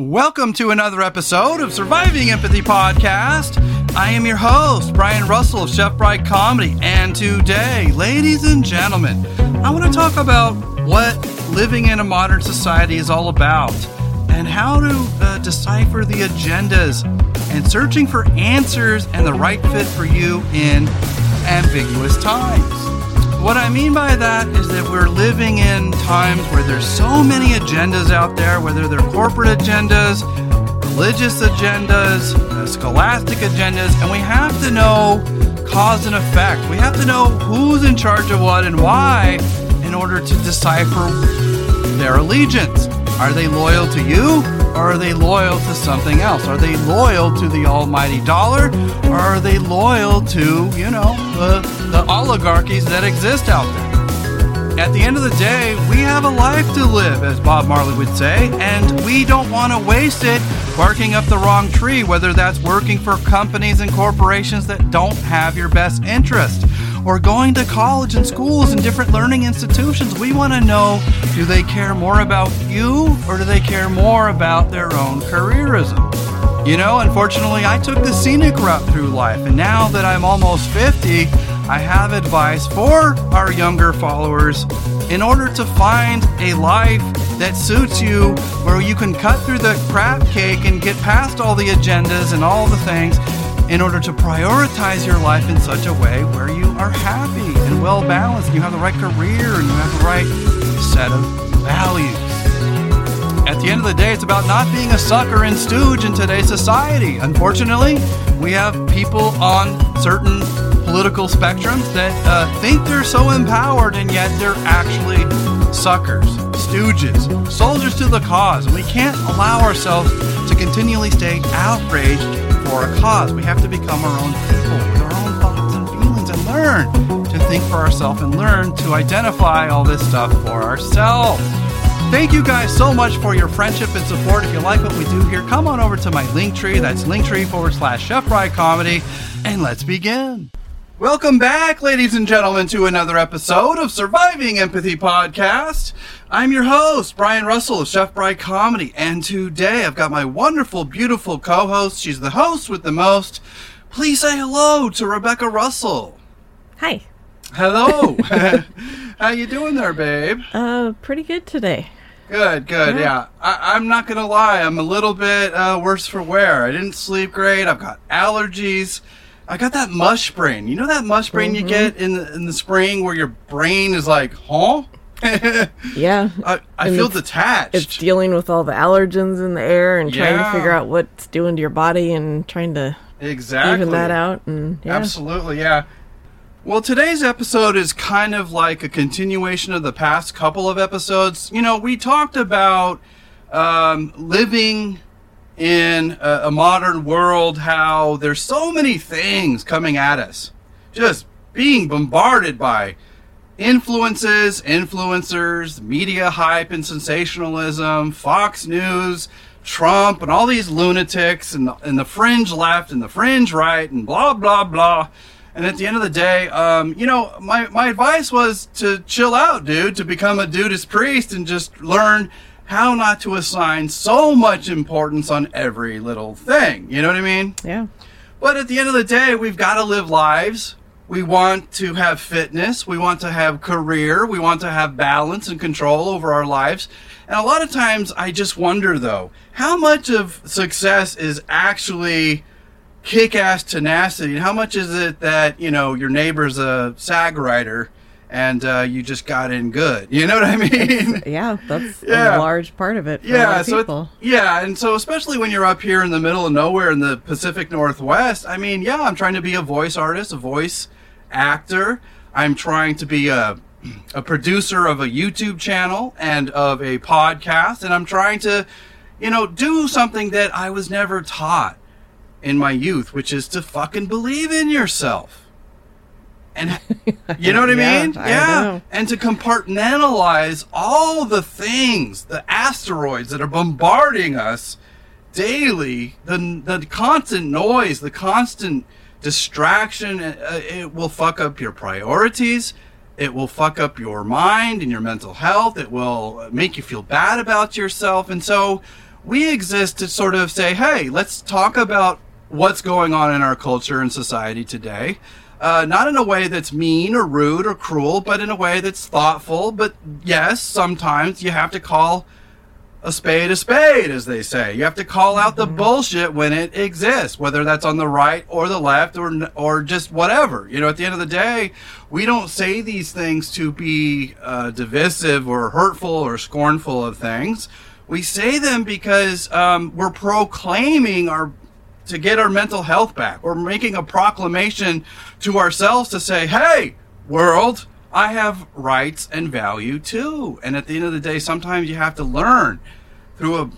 Welcome to another episode of Surviving Empathy Podcast. I am your host, Brian Russell of Chef Bry Comedy, and today, ladies and gentlemen, I want to talk about what living in a modern society is all about and how to uh, decipher the agendas and searching for answers and the right fit for you in ambiguous times. What I mean by that is that we're living in times where there's so many agendas out there, whether they're corporate agendas, religious agendas, uh, scholastic agendas, and we have to know cause and effect. We have to know who's in charge of what and why in order to decipher their allegiance. Are they loyal to you or are they loyal to something else? Are they loyal to the almighty dollar or are they loyal to, you know, the, the oligarchies that exist out there? At the end of the day, we have a life to live, as Bob Marley would say, and we don't want to waste it barking up the wrong tree, whether that's working for companies and corporations that don't have your best interest or going to college and schools and different learning institutions. We want to know do they care more about you or do they care more about their own careerism? You know, unfortunately, I took the scenic route through life, and now that I'm almost 50, I have advice for our younger followers in order to find a life that suits you where you can cut through the crap cake and get past all the agendas and all the things in order to prioritize your life in such a way where you are happy and well balanced, and you have the right career, and you have the right set of values. At the end of the day, it's about not being a sucker and stooge in today's society. Unfortunately, we have people on certain political spectrums that uh, think they're so empowered, and yet they're actually suckers, stooges, soldiers to the cause. And we can't allow ourselves to continually stay outraged for a cause. We have to become our own people with our own thoughts and feelings and learn to think for ourselves and learn to identify all this stuff for ourselves. Thank you guys so much for your friendship and support. If you like what we do here, come on over to my link tree. That's linktree forward slash Chef Comedy. And let's begin. Welcome back, ladies and gentlemen, to another episode of Surviving Empathy Podcast. I'm your host, Brian Russell of Chef Bry Comedy, and today I've got my wonderful, beautiful co-host. She's the host with the most. Please say hello to Rebecca Russell. Hi. Hello. How you doing there, babe? Uh, pretty good today. Good, good. Yeah, Yeah. I, I'm not gonna lie. I'm a little bit uh, worse for wear. I didn't sleep great. I've got allergies. I got that mush brain. You know that mush brain you get in the in the spring where your brain is like, huh? Yeah. I, I feel it's- detached. It's dealing with all the allergens in the air and trying Yeah. to figure out what's doing to your body and trying to exactly. even that out. And yeah. Absolutely, yeah. Well, today's episode is kind of like a continuation of the past couple of episodes. You know, we talked about um, living in a, a modern world, how there's so many things coming at us, just being bombarded by influences, influencers, media hype and sensationalism, Fox News, Trump, and all these lunatics, and the, and the fringe left and the fringe right, and blah, blah, blah. And at the end of the day, um, you know, my, my advice was to chill out, dude, to become a Dudeist priest and just learn how not to assign so much importance on every little thing. You know what I mean? Yeah. But at the end of the day, we've got to live lives. We want to have fitness. We want to have career. We want to have balance and control over our lives. And a lot of times I just wonder though, how much of success is actually kick ass tenacity? And how much is it that, you know, your neighbor's a SAG writer and uh, you just got in good? You know what I mean? Yeah. That's Yeah. a large part of it for a lot yeah, of so it- yeah, and so especially when you're up here in the middle of nowhere in the Pacific Northwest, I mean, yeah, I'm trying to be a voice artist, a voice actor. I'm trying to be a a producer of a YouTube channel and of a podcast, and I'm trying to, you know, do something that I was never taught in my youth, which is to fucking believe in yourself. And you know what I mean? I yeah. know. And to compartmentalize all the things, the asteroids that are bombarding us daily, the the constant noise, the constant distraction, uh, it will fuck up your priorities. It will fuck up your mind and your mental health. It will make you feel bad about yourself. And so we exist to sort of say, hey, let's talk about what's going on in our culture and society today. Uh, not in a way that's mean or rude or cruel, but in a way that's thoughtful. But yes, sometimes you have to call a spade a spade, as they say. You have to call out the bullshit when it exists, whether that's on the right or the left or or just whatever. You know, at the end of the day, we don't say these things to be uh, divisive or hurtful or scornful of things. We say them because um, we're proclaiming our to get our mental health back. We're making a proclamation to ourselves to say, "Hey, world." I have rights and value too. And at the end of the day, sometimes you have to learn through a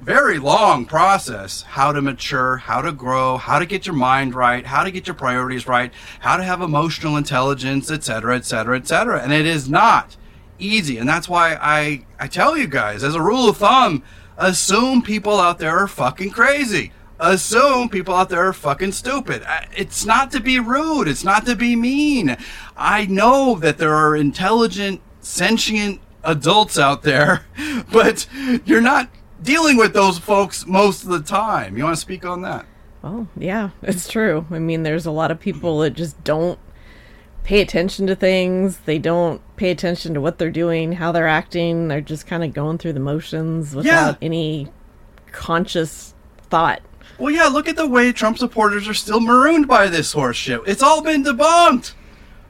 very long process how to mature, how to grow, how to get your mind right, how to get your priorities right, how to have emotional intelligence, etc., etc., etc. And it is not easy. And that's why I, I tell you guys, as a rule of thumb, assume people out there are fucking crazy assume people out there are fucking stupid. Uh, it's not to be rude. It's not to be mean. I know that there are intelligent, sentient adults out there, but you're not dealing with those folks most of the time. You want to speak on that? Well, yeah, it's true. I mean, there's a lot of people that just don't pay attention to things. They don't pay attention to what they're doing, how they're acting. They're just kind of going through the motions without yeah. any conscious thought. Well, yeah, look at the way Trump supporters are still marooned by this horse shit. It's all been debunked.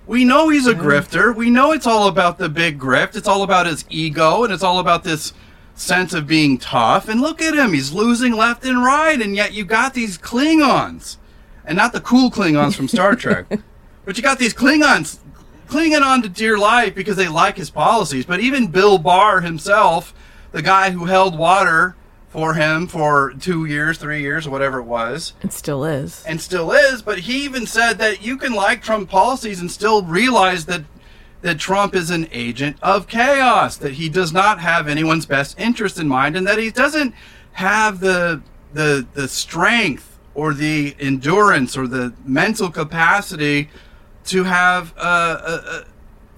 We know he's a mm-hmm. grifter. We know it's all about the big grift. It's all about his ego and it's all about this sense of being tough. And look at him. He's losing left and right. And yet you got these Klingons. And not the cool Klingons from Star Trek. but you got these Klingons clinging on to dear life because they like his policies. But even Bill Barr himself, the guy who held water for him for two years, three years, whatever it was. It still is. And still is. But he even said that you can like Trump policies and still realize that that Trump is an agent of chaos, that he does not have anyone's best interest in mind, and that he doesn't have the the the strength or the endurance or the mental capacity to have a, a,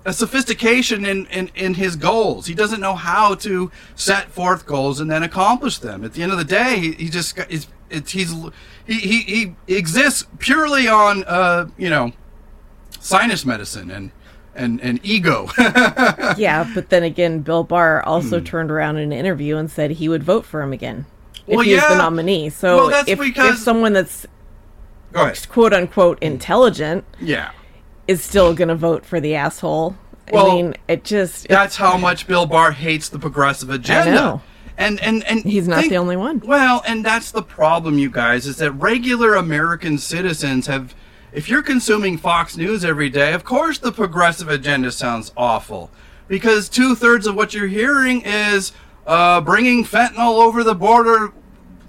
a sophistication in, in, in his goals. He doesn't know how to set forth goals and then accomplish them. At the end of the day, he, he just it's, he's he, he, he exists purely on uh, you know sinus medicine and and and ego. yeah, but then again, Bill Barr also hmm. turned around in an interview and said he would vote for him again if well, he yeah. the nominee. So well, if, because... if someone that's quote unquote intelligent, yeah is still going to vote for the asshole. Well, I mean, it just that's how much Bill Barr hates the progressive agenda. I know. And and and he's not think, the only one. Well, and that's the problem, you guys, is that regular American citizens have. If you're consuming Fox News every day, of course the progressive agenda sounds awful, because two thirds of what you're hearing is uh, bringing fentanyl over the border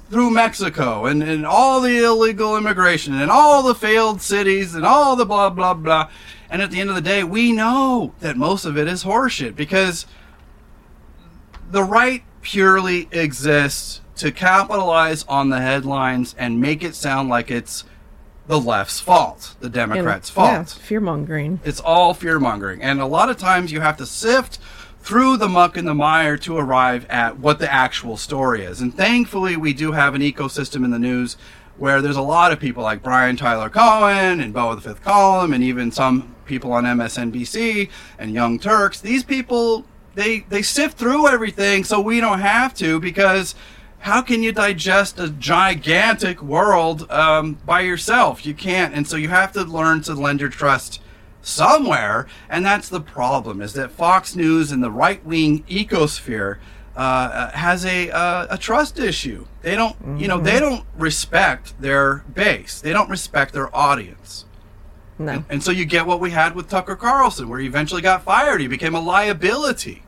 through Mexico and, and all the illegal immigration and all the failed cities and all the blah, blah, blah. And at the end of the day, we know that most of it is horseshit because the right purely exists to capitalize on the headlines and make it sound like it's the left's fault, the Democrats' and, fault. Yeah, fear mongering. It's all fear mongering. And a lot of times you have to sift through the muck and the mire to arrive at what the actual story is. And thankfully, we do have an ecosystem in the news where there's a lot of people like Brian Tyler Cohen and Beau of the Fifth Column, and even some people on MSNBC and Young Turks. These people, they, they sift through everything so we don't have to because how can you digest a gigantic world um, by yourself? You can't. And so you have to learn to lend your trust somewhere, and that's the problem: is that Fox News and the right-wing ecosphere uh, uh, has a uh, a trust issue. They don't, mm-hmm. you know, they mm-hmm. don't respect their base. They don't respect their audience. No. And, and, so you get what we had with Tucker Carlson, where he eventually got fired. He became a liability,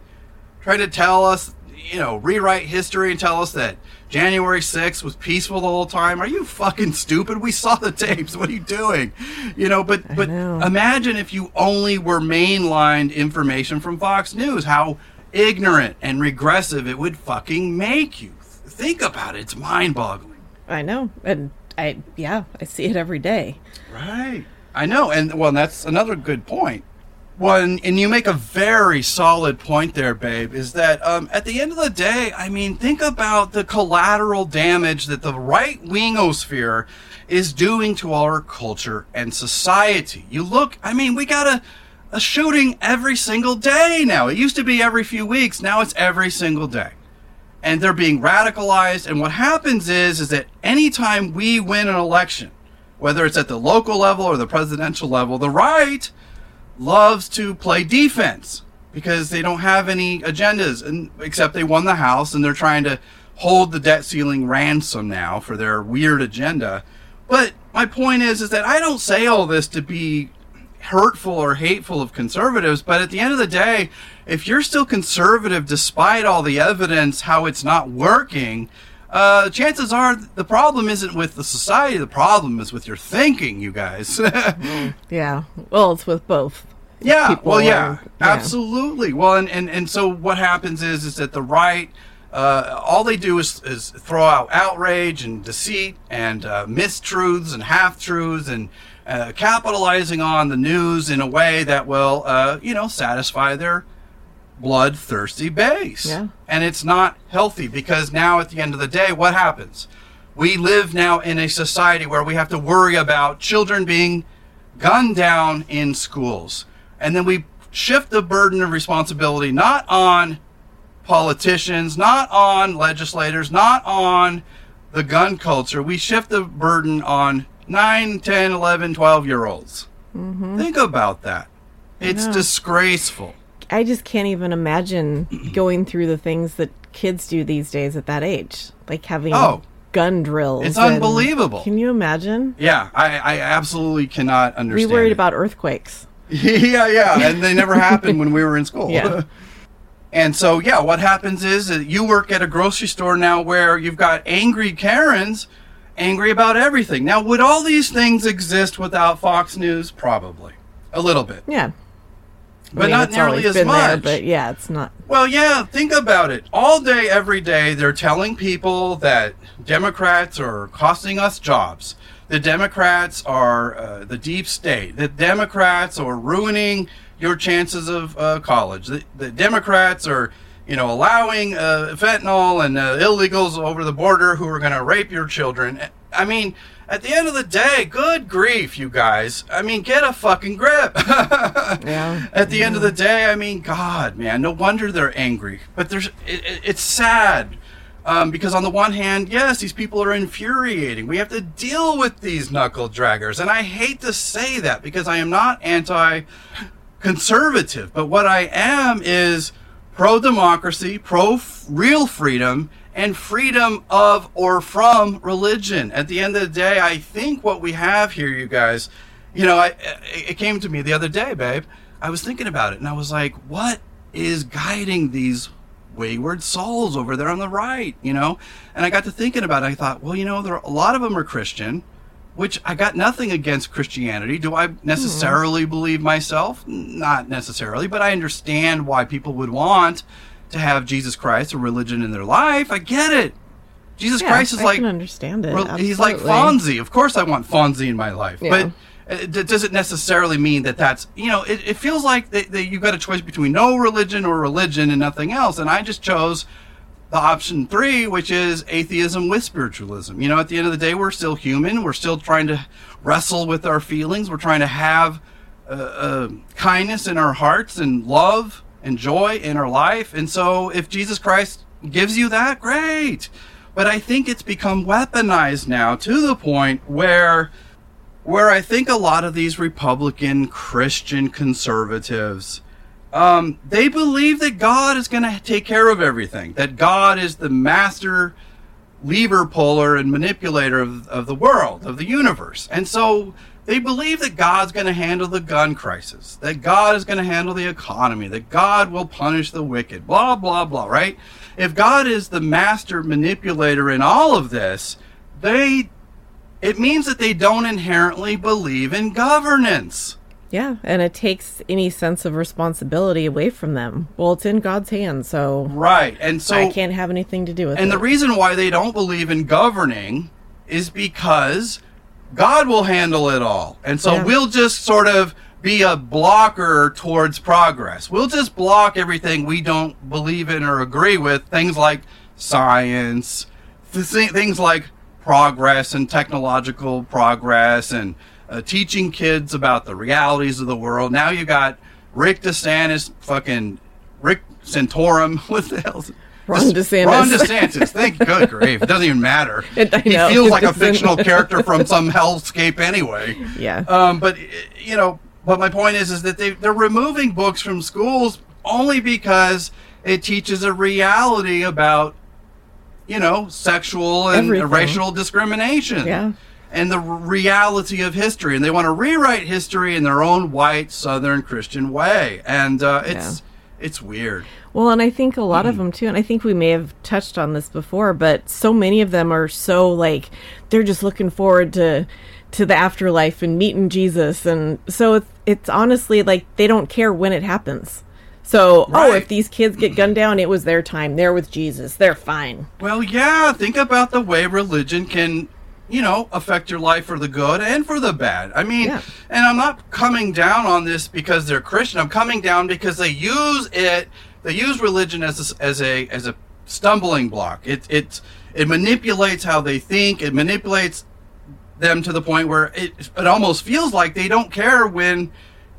trying to tell us, you know, rewrite history and tell us that January 6th was peaceful the whole time. Are you fucking stupid? We saw the tapes. What are you doing? You know, but but know. imagine if you only were mainlined information from Fox News, how ignorant and regressive it would fucking make you. Think about it. It's mind-boggling. I know. And I yeah, I see it every day. Right. I know. And well, that's another good point. One, and you make a very solid point there, babe, is that um, at the end of the day, I mean, think about the collateral damage that the right wingosphere is doing to our culture and society. You look, I mean, we got a, a shooting every single day now. It used to be every few weeks, now it's every single day. And they're being radicalized. And what happens is, is that anytime we win an election, whether it's at the local level or the presidential level, the right loves to play defense because they don't have any agendas and except they won the house and they're trying to hold the debt ceiling ransom now for their weird agenda but my point is is that i don't say all this to be hurtful or hateful of conservatives but at the end of the day if you're still conservative despite all the evidence how it's not working uh, chances are the problem isn't with the society. The problem is with your thinking, you guys. Yeah. Well, it's with both. Yeah. people Well, yeah, are- yeah. absolutely. Well, and, and, and so what happens is, is that the right, uh, all they do is, is throw out outrage and deceit and uh, mistruths and half truths and uh, capitalizing on the news in a way that will, uh, you know, satisfy their bloodthirsty base. Yeah. And it's not healthy because now at the end of the day, what happens? We live now in a society where we have to worry about children being gunned down in schools. And then we shift the burden of responsibility not on politicians, not on legislators, not on the gun culture. We shift the burden on 9, 10, 11, 12 year olds. Mm-hmm. Think about that. It's disgraceful. I just can't even imagine going through the things that kids do these days at that age, like having Oh. gun drills. It's unbelievable. Can you imagine? Yeah, I, I absolutely cannot Be understand. worried it. about earthquakes. yeah, yeah, and they never happened when we were in school. Yeah. And so, yeah, what happens is that you work at a grocery store now where you've got angry Karens angry about everything. Now, would all these things exist without Fox News? Probably. A little bit. Yeah. But I mean, not nearly as been there, much. but yeah, it's not. Well, yeah, think about it. All day, every day, they're telling people that Democrats are costing us jobs. The Democrats are uh, the deep state. The Democrats are ruining your chances of uh, college. The, the Democrats are, you know, allowing uh, fentanyl and uh, illegals over the border who are going to rape your children. I mean, at the end of the day, good grief, you guys. I mean, get a fucking grip. Yeah. At the end of the day, I mean, God, man, no wonder they're angry. But there's, it, it- it's sad um, because on the one hand, yes, these people are infuriating. We have to deal with these knuckle draggers, and I hate to say that because I am not anti-conservative, but what I am is pro-democracy, pro-real freedom. And freedom of or from religion. At the end of the day, I think what we have here, you guys, you know, I, it came to me the other day, babe. I was thinking about it and I was like, what is guiding these wayward souls over there on the right, you know? And I got to thinking about it. I thought, well, you know, there are, a lot of them are Christian, which I got nothing against Christianity. Do I hmm. necessarily believe myself? Not necessarily, but I understand why people would want to have Jesus Christ, a religion in their life. I get it. Jesus Yeah, Christ is I like can understand it. he's like. Fonzie. Of course, I want Fonzie in my life, Yeah. but it necessarily mean that that's you know? It, it feels like that, that you've got a choice between no religion or religion and nothing else, and I just chose the option three, which is atheism with spiritualism. You know, at the end of the day, we're still human. We're still trying to wrestle with our feelings. We're trying to have uh, uh, kindness in our hearts and love and joy in our life. And so, if Jesus Christ gives you that, great. But I think it's become weaponized now to the point where where I think a lot of these Republican Christian conservatives um, they believe that God is going to take care of everything, that God is the master lever puller and manipulator of, of the world, of the universe. And so they believe that God's going to handle the gun crisis, that God is going to handle the economy, that God will punish the wicked, blah, blah, blah, right? If God is the master manipulator in all of this, they it means that they don't inherently believe in governance. Yeah, and it takes any sense of responsibility away from them. Well, it's in God's hands, so Right. And so I can't have anything to do with And it. And the reason why they don't believe in governing is because God will handle it all. And so Yeah. we'll just sort of be a blocker towards progress. We'll just block everything we don't believe in or agree with. Things like science, th- things like progress and technological progress and uh, teaching kids about the realities of the world. Now you got Rick DeSantis, fucking Rick Santorum. What the hell? Ron DeSantis. Ron DeSantis. Thank good grief. It doesn't even matter. It- he feels like a fictional character from some hellscape anyway. Yeah. Um, but you know, but my point is, is that they they're removing books from schools only because it teaches a reality about, you know, sexual and Everything. racial discrimination. Yeah. And the reality of history, and they want to rewrite history in their own white Southern Christian way, and uh, it's it's weird. Well, and I think a lot Mm. of them too, and I think we may have touched on this before, but so many of them are so like they're just looking forward to to the afterlife and meeting Jesus, and so it's it's honestly like they don't care when it happens. So, oh, if these kids get gunned down, it was their time. They're with Jesus. They're fine. Well, yeah, think about the way religion can, you know, affect your life for the good and for the bad. I mean, Yeah. and I'm not coming down on this because they're Christian. I'm coming down because they use it. They use religion as a, as a as a stumbling block. It it it manipulates how they think. It manipulates them to the point where it it almost feels like they don't care when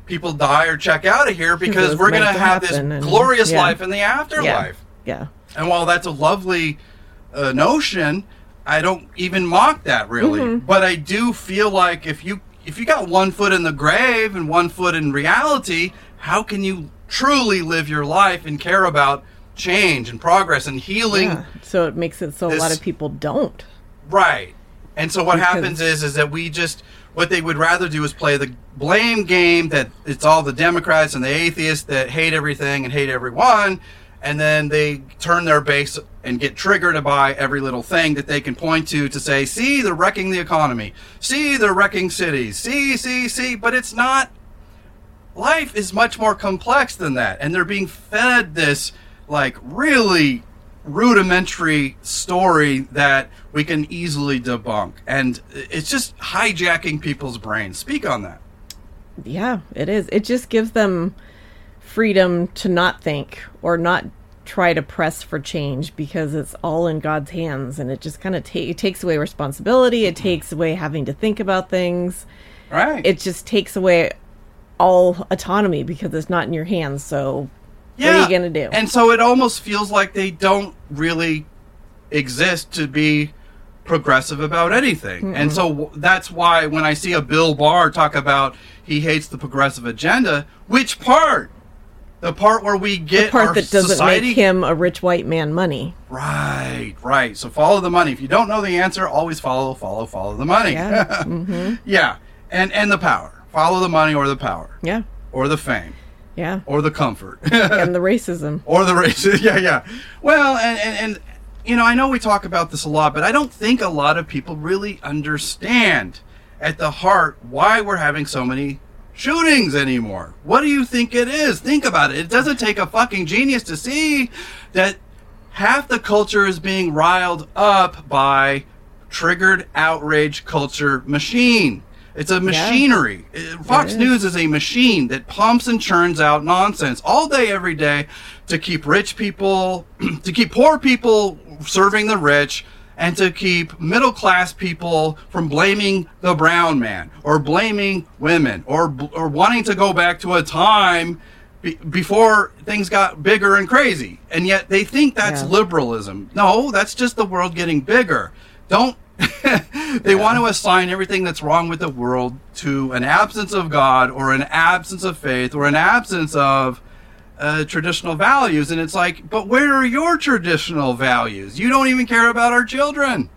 people die or check out of here because we're going to have this and- glorious yeah. life in the afterlife. Yeah. And while that's a lovely uh, notion, I don't even mock that really. Mm-hmm. But I do feel like if you if you got one foot in the grave and one foot in reality, how can you truly live your life and care about change and progress and healing? Yeah. So it makes it so a lot of people don't. Right. And so what Because- happens is is that we just what they would rather do is play the blame game that it's all the Democrats and the atheists that hate everything and hate everyone and then they turn their base and get triggered by every little thing that they can point to to say, "See, they're wrecking the economy. See, they're wrecking cities. See, see, see." But it's not life is much more complex than that and they're being fed this like really rudimentary story that we can easily debunk. And it's just hijacking people's brains. Speak on that. Yeah, it is. It just gives them freedom to not think or not try to press for change because it's all in God's hands. And it just kind of ta- takes away responsibility, it mm-hmm. takes away having to think about things. right. It just takes away all autonomy because it's not in your hands. So what are you going to do? and so it almost feels like they don't really exist to be progressive about anything and so that's why when i see a bill barr talk about he hates the progressive agenda which part the part where we get the part our that doesn't society make him a rich white man money. Right, right. So follow the money. If you don't know the answer, always follow, follow, follow the money. Yeah. mm-hmm. Yeah. And and the power. Follow the money or the power. Yeah. Or the fame. Yeah. Or the comfort. and the racism. or the racism. yeah, yeah. Well, and, and and you know, I know we talk about this a lot, but I don't think a lot of people really understand at the heart why we're having so many shootings anymore. What do you think it is? Think about it. It doesn't take a fucking genius to see that half the culture is being riled up by triggered outrage culture machine. It's a machinery. Uh, Fox is. News is a machine that pumps and churns out nonsense all day, every day to keep rich people, to keep poor people serving the rich, and to keep middle class people from blaming the brown man or blaming women or or wanting to go back to a time be, before things got bigger and crazy. And yet they think that's Yeah. liberalism. No, that's just the world getting bigger. Don't they want to assign everything that's wrong with the world to an absence of God or an absence of faith or an absence of uh, traditional values. And it's like, but where are your traditional values? You don't even care about our children.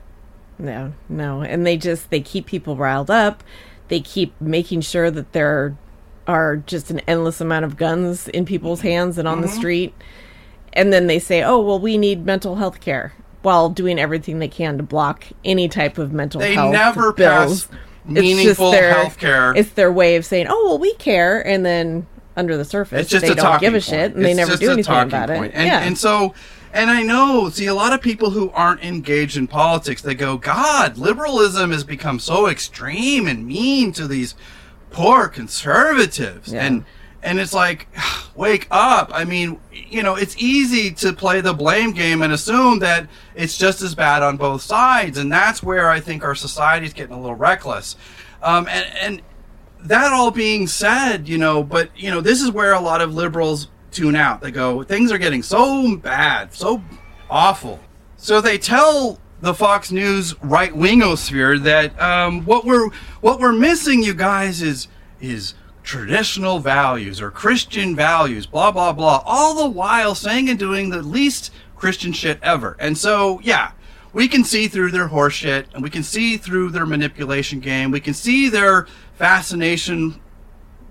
No, no. And they just they keep people riled up. They keep making sure that there are just an endless amount of guns in people's hands and on Mm-hmm. the street. And then they say, "Oh, well we need mental health care." While doing everything they can to block any type of mental They health never bills. pass meaningful health care. It's their way of saying, "Oh, well we care," and then under the surface, It's just they don't give a point. shit, and they never do anything about point. it. And, yeah, and so, and I know, see, a lot of people who aren't engaged in politics, they go, God, liberalism has become so extreme and mean to these poor conservatives Yeah. and and it's like wake up. I mean you know it's easy to play the blame game and assume that it's just as bad on both sides. And that's where i think our society's getting a little reckless. Um, and and that all being said you know but you know this is where a lot of liberals tune out. They go things are getting so bad so awful. So they tell the Fox News right wingosphere that um, what we're what we're missing, you guys, is is traditional values or Christian values, blah blah blah. All the while saying and doing the least Christian shit ever. And so, yeah, we can see through their horseshit, and we can see through their manipulation game. We can see their fascination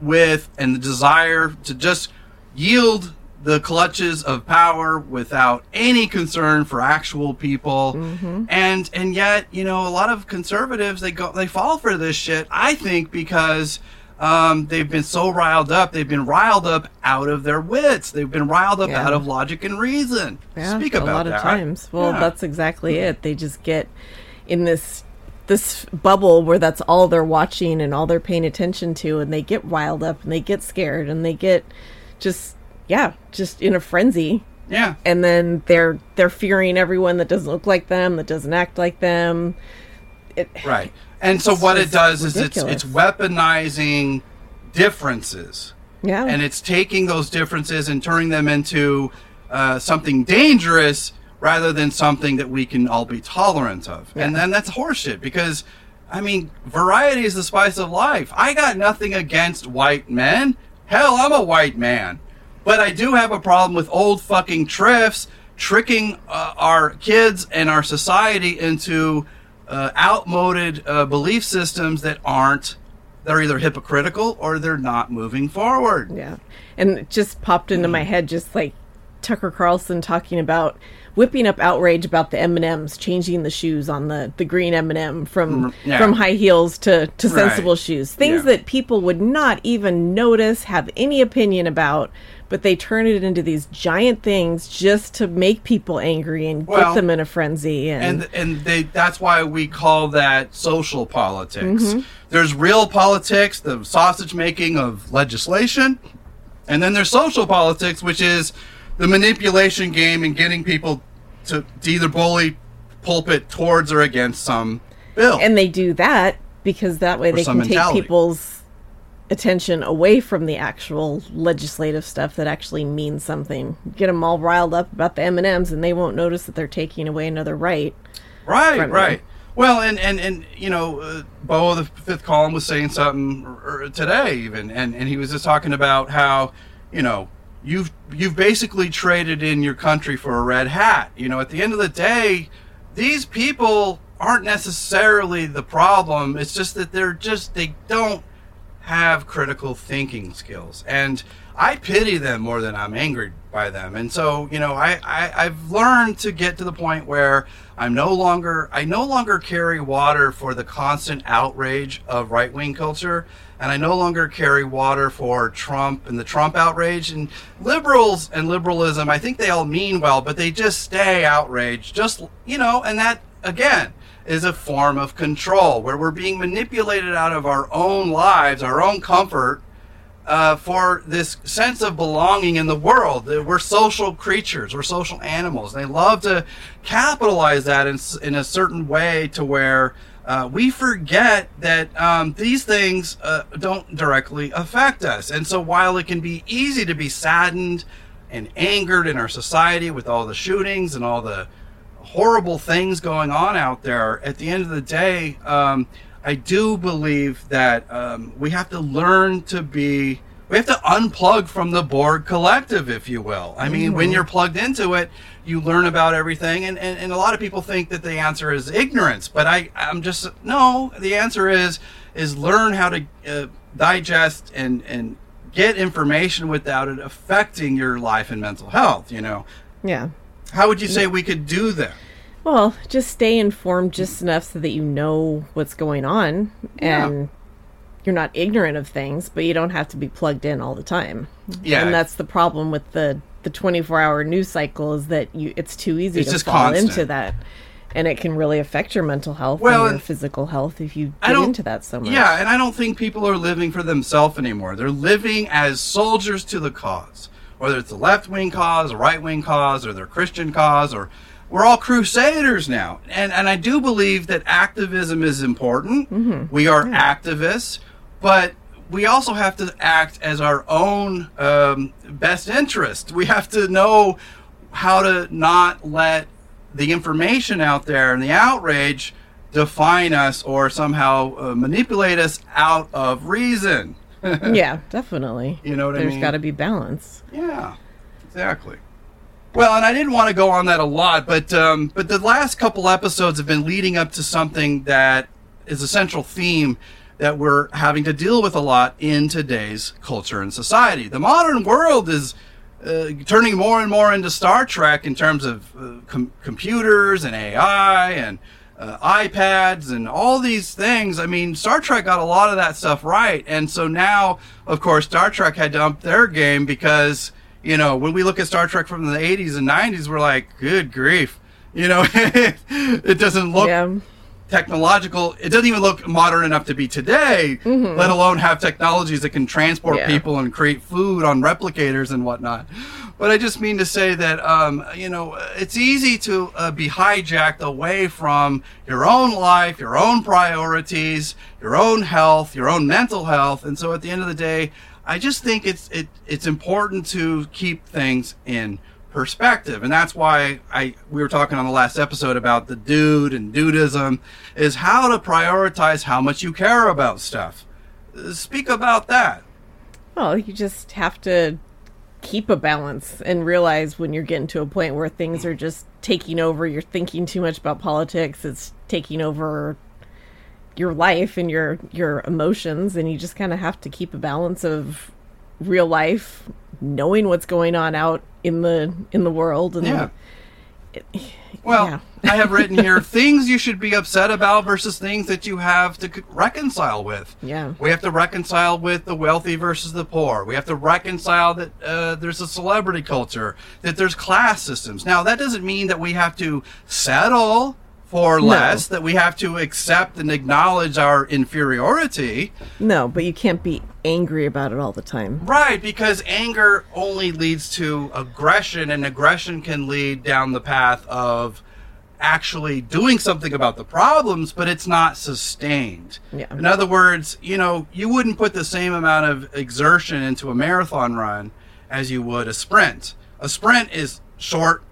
with and the desire to just yield the clutches of power without any concern for actual people mm-hmm. and and yet you know a lot of conservatives they go they fall for this shit i think because um, they've been so riled up they've been riled up out of their wits they've been riled up Yeah. out of logic and reason Yeah, speak about a about lot that of times. Well, Yeah. that's exactly it. They just get in this this bubble where that's all they're watching and all they're paying attention to, and they get riled up and they get scared and they get just yeah, just in a frenzy. yeah And then they're they're fearing everyone that doesn't look like them, that doesn't act like them. It, Right. And so what it does is it's it's weaponizing differences. Yeah. And it's taking those differences and turning them into uh, something dangerous rather than something that we can all be tolerant of. And then that's horseshit because I mean, variety is the spice of life. I got nothing against white men. Hell, I'm a white man. But I do have a problem with old fucking triffs tricking uh, our kids and our society into uh, outmoded uh, belief systems that aren't, they're either hypocritical or they're not moving forward. Yeah. And it just popped into my head just like Tucker Carlson talking about whipping up outrage about the M&Ms changing the shoes on the the green M&M from yeah. from high heels to to Right. sensible shoes. Things Yeah. that people would not even notice, have any opinion about, but they turn it into these giant things just to make people angry and Well, get them in a frenzy and, and and they that's why we call that social politics. Mm-hmm. There's real politics, the sausage making of legislation, and then there's social politics, which is the manipulation game and getting people to, to either bully pulpit towards or against some bill. and they do that because that way they can take mentality. people's attention away from the actual legislative stuff that actually means something. Get them all riled up about the M and M's, and they won't notice that they're taking away another right. Right, right. them. Well, and and and you know, uh, Beau, the fifth column, was saying something er, today, even, and and he was just talking about how, you know, you've you've basically traded in your country for a red hat. You know, at the end of the day, these people aren't necessarily the problem. It's just that they're just they don't have critical thinking skills and i pity them more than i'm angry by them. And so you know I, I i've learned to get to the point where i'm no longer i no longer carry water for the constant outrage of right-wing culture and i no longer carry water for trump and the trump outrage. And liberals and liberalism i think they all mean well but they just stay outraged just you know and that again is a form of control where we're being manipulated out of our own lives, our own comfort, uh, for this sense of belonging in the world. That We're social creatures, we're social animals. They love to capitalize that in, in a certain way to where uh, we forget that um, these things uh, don't directly affect us. And so while it can be easy to be saddened and angered in our society with all the shootings and all the horrible things going on out there. At the end of the day, um, I do believe that um, we have to learn to be. We have to unplug from the Borg collective, if you will. I mean, when you're plugged into it, you learn about everything, and, and, and a lot of people think that the answer is ignorance. But I, I'm just no. The answer is is learn how to uh, digest and and get information without it affecting your life and mental health. You know, Yeah. How would you say we could do that? Well, just stay informed just enough so that you know what's going on Yeah. and you're not ignorant of things, but you don't have to be plugged in all the time. Yeah. And that's the problem with the the 24-hour news cycle is that you it's too easy It's to fall constant. into that. and it can really affect your mental health Well, and your physical health if you I get don't- into that so much. Yeah, and I don't think people are living for themselves anymore. They're living as soldiers to the cause, whether it's a left wing cause, a right wing cause, or their Christian cause, or we're all crusaders now. And and I do believe that activism is important. We are activists, but we also have to act as our own um, best interest. We have to know how to not let the information out there and the outrage define us or somehow uh, manipulate us out of reason. Yeah, definitely. You know what I There's mean? got to be balance. Yeah, exactly. Well, and I didn't want to go on that a lot, but um, but the last couple episodes have been leading up to something that is a central theme that we're having to deal with a lot in today's culture and society. The modern world is uh, turning more and more into Star Trek in terms of uh, com- computers and AI and uh, iPads and all these things. I mean, Star Trek got a lot of that stuff right. And so now, of course, Star Trek had to up their game because, you know, when we look at Star Trek from the 80s and 90s, we're like, good grief. You know, it doesn't look yeah. technological. It doesn't even look modern enough to be today, let alone have technologies that can transport Yeah. people and create food on replicators and whatnot. But I just mean to say that, um, you know, it's easy to uh, be hijacked away from your own life, your own priorities, your own health, your own mental health. And so at the end of the day, I just think it's it, it's important to keep things in perspective. And that's why i we were talking on the last episode about the dude and Dudeism is how to prioritize how much you care about stuff. Speak about that. Well, you just have to keep a balance and realize when you're getting to a point where things are just taking over, you're thinking too much about politics, it's taking over your life and your your emotions and you just kind of have to keep a balance of real life, knowing what's going on out in the in the world and yeah well Yeah. I have written here things you should be upset about versus things that you have to reconcile with Yeah. we have to reconcile with the wealthy versus the poor we have to reconcile that uh, there's a celebrity culture that there's class systems now that doesn't mean that we have to settle for No. less that we have to accept and acknowledge our inferiority No, but you can't be angry about it all the time. right because anger only leads to aggression and aggression can lead down the path of actually doing something about the problems but it's not sustained. Yeah. in other words you know you wouldn't put the same amount of exertion into a marathon run as you would a sprint. A sprint is short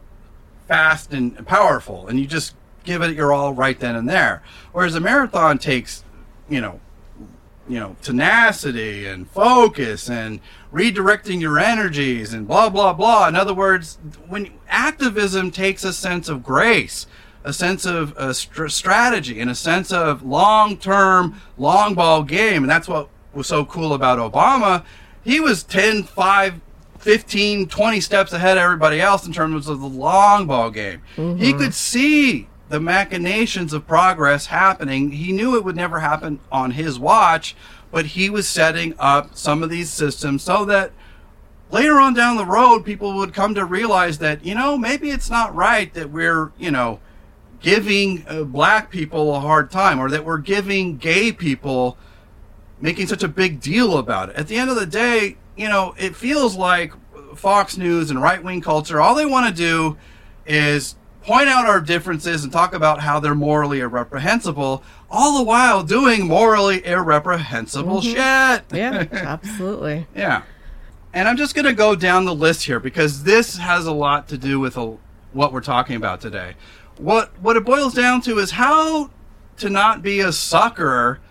fast and powerful and you just give it your all right then and there. Whereas a marathon takes you know you know tenacity and focus and redirecting your energies and blah blah blah. In other words when activism takes a sense of grace a sense of uh, str- strategy and a sense of long-term long ball game. And that's what was so cool about obama. He was 10 5 15 20 steps ahead of everybody else in terms of the long ball game. He could see the machinations of progress happening. He knew it would never happen on his watch, but he was setting up some of these systems so that later on down the road, people would come to realize that, you know, maybe it's not right that we're, you know, giving uh, black people a hard time or that we're giving gay people making such a big deal about it. At the end of the day, you know, it feels like Fox News and right wing culture, all they want to do is point out our differences and talk about how they're morally irreprehensible, all the while doing morally irreprehensible shit. Yeah, absolutely. Yeah. And I'm just going to go down the list here because this has a lot to do with a, what we're talking about today. What what it boils down to is how to not be a sucker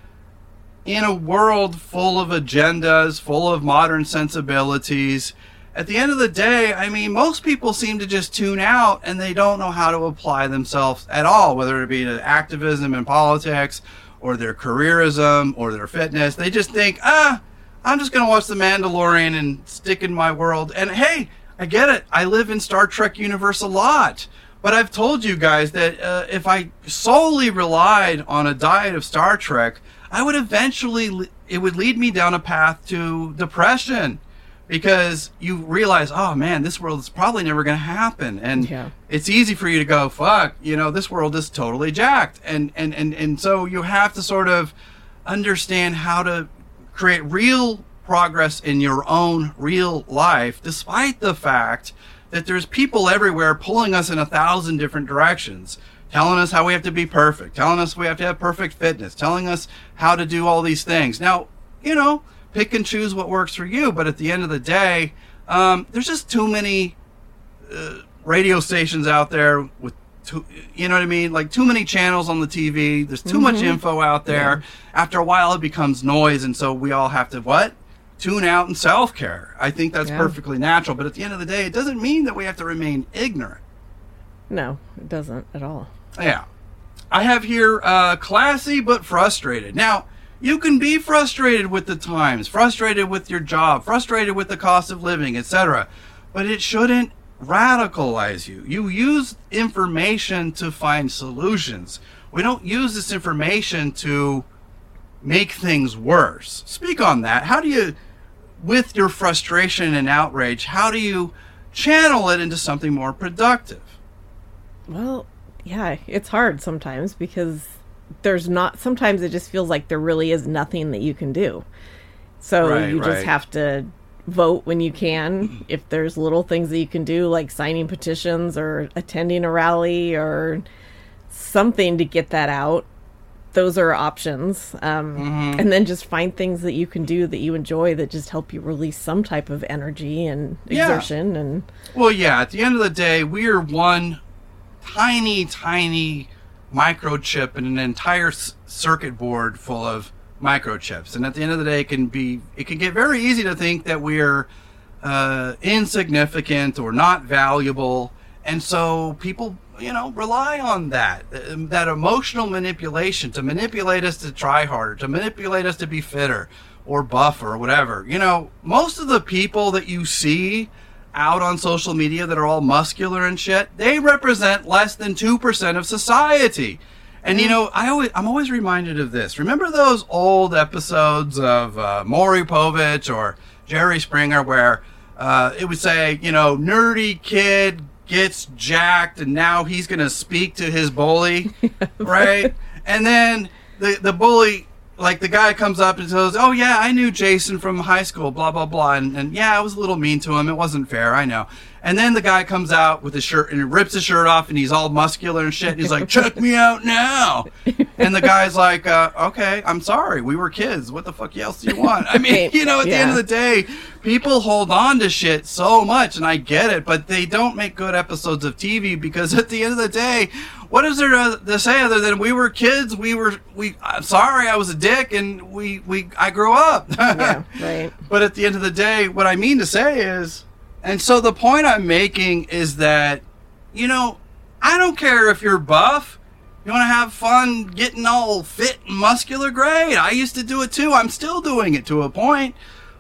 in a world full of agendas, full of modern sensibilities. At the end of the day, I mean, most people seem to just tune out and they don't know how to apply themselves at all, whether it be to activism in politics or their careerism or their fitness. They just think, ah, I'm just going to watch The Mandalorian and stick in my world. And hey, I get it. I live in Star Trek universe a lot. But I've told you guys that uh, if I solely relied on a diet of Star Trek, I would eventually, it would lead me down a path to depression. Because you realize, oh man, this world is probably never going to happen, and Yeah. it's easy for you to go, fuck, you know, this world is totally jacked, and and and and so you have to sort of understand how to create real progress in your own real life, despite the fact that there's people everywhere pulling us in a thousand different directions, telling us how we have to be perfect, telling us we have to have perfect fitness, telling us how to do all these things. Now, you know, pick and choose what works for you, but at the end of the day, um, there's just too many uh, radio stations out there with too, you know what I mean? Like too many channels on the TV. There's too much info out there. After a while, it becomes noise, and so we all have to what? Tune out and self care. I think that's Yeah. perfectly natural. But at the end of the day, it doesn't mean that we have to remain ignorant. No, it doesn't at all. Yeah. I have here uh, classy but frustrated. Now, you can be frustrated with the times, frustrated with your job, frustrated with the cost of living, etc. But it shouldn't radicalize you. You use information to find solutions. We don't use this information to make things worse. Speak on that. How do you, with your frustration and outrage, how do you channel it into something more productive? Well, yeah, it's hard sometimes because there's not sometimes it just feels like there really is nothing that you can do. So Right, you right. just have to vote when you can. If there's little things that you can do like signing petitions or attending a rally or something to get that out, those are options. Um, Mm-hmm. And then just find things that you can do that you enjoy that just help you release some type of energy and Yeah. exertion and Well, yeah, at the end of the day, we are one tiny, tiny microchip in an entire s- circuit board full of microchips. And at the end of the day, it can be, it can get very easy to think that we're uh, insignificant or not valuable. And so people, you know, rely on that, um, that emotional manipulation to manipulate us to try harder, to manipulate us to be fitter or buffer or whatever. You know, most of the people that you see out on social media that are all muscular and shit, they represent less than 2% of society. And you know, I always I'm always reminded of this. Remember those old episodes of uh, Maury Povich or Jerry Springer where uh, it would say, you know, nerdy kid gets jacked and now he's going to speak to his bully, right? And then the the bully like the guy comes up and says, "Oh yeah, I knew Jason from high school, blah blah blah," and, and yeah, I was a little mean to him. It wasn't fair, I know. And then the guy comes out with his shirt and he rips his shirt off and he's all muscular and shit. And he's like, "Check me out now!" And the guy's like, uh, "Okay, I'm sorry, we were kids. What the fuck else do you want?" I mean, you know, at the end of the day, people hold on to shit so much, and I get it, but they don't make good episodes of TV because at the end of the day, what is there to, to say other than we were kids? We were we. I'm sorry, I was a dick, and we we I grew up. yeah, right. But at the end of the day, what I mean to say is, and so the point I'm making is that, you know, I don't care if you're buff. You want to have fun getting all fit and muscular? Great. I used to do it too. I'm still doing it to a point.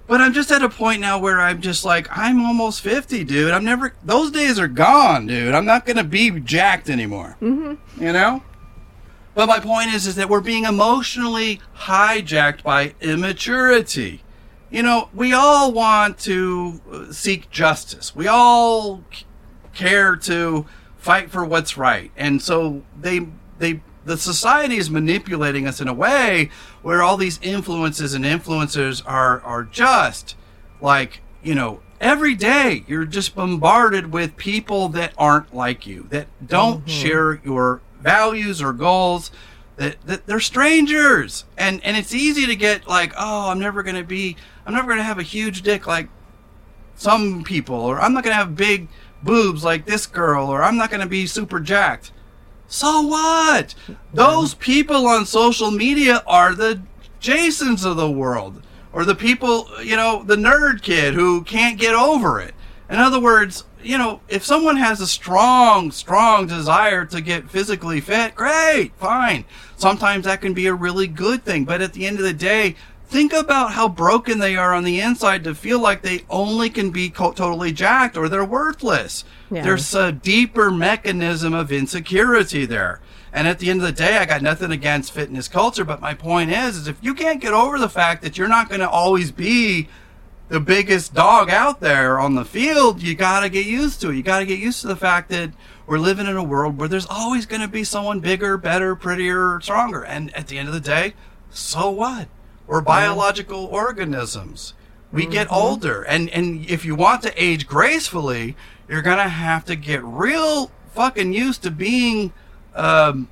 But I'm just at a point now where I'm just like, I'm almost 50, dude. I'm never, those days are gone, dude. I'm not going to be jacked anymore. Mm-hmm. You know? But my point is, is that we're being emotionally hijacked by immaturity. You know, we all want to uh, seek justice. We all care to fight for what's right. And so they they the society is manipulating us in a way where all these influences and influencers are are just like, you know, every day you're just bombarded with people that aren't like you, that don't share your values or goals. That, they're strangers and and it's easy to get like oh i'm never gonna be i'm never gonna have a huge dick like some people, or I'm not to have big boobs like this girl, or I'm not to be super jacked. So what? Those people on social media are the Jasons of the world, or the people, you know, the nerd kid who can't get over it. In other words, you know, if someone has a strong, strong desire to get physically fit, great, fine. Sometimes that can be a really good thing, but at the end of the day, think about how broken they are on the inside to feel like they only can be co- totally jacked or they're worthless. Yeah. There's a deeper mechanism of insecurity there. And at the end of the day, I got nothing against fitness culture, but my point is, is if you can't get over the fact that you're not going to always be the biggest dog out there on the field, you got to get used to it. You got to get used to the fact that we're living in a world where there's always going to be someone bigger, better, prettier, stronger. And at the end of the day, so what? We're biological organisms. We get older, and and if you want to age gracefully, you're gonna have to get real fucking used to being, um,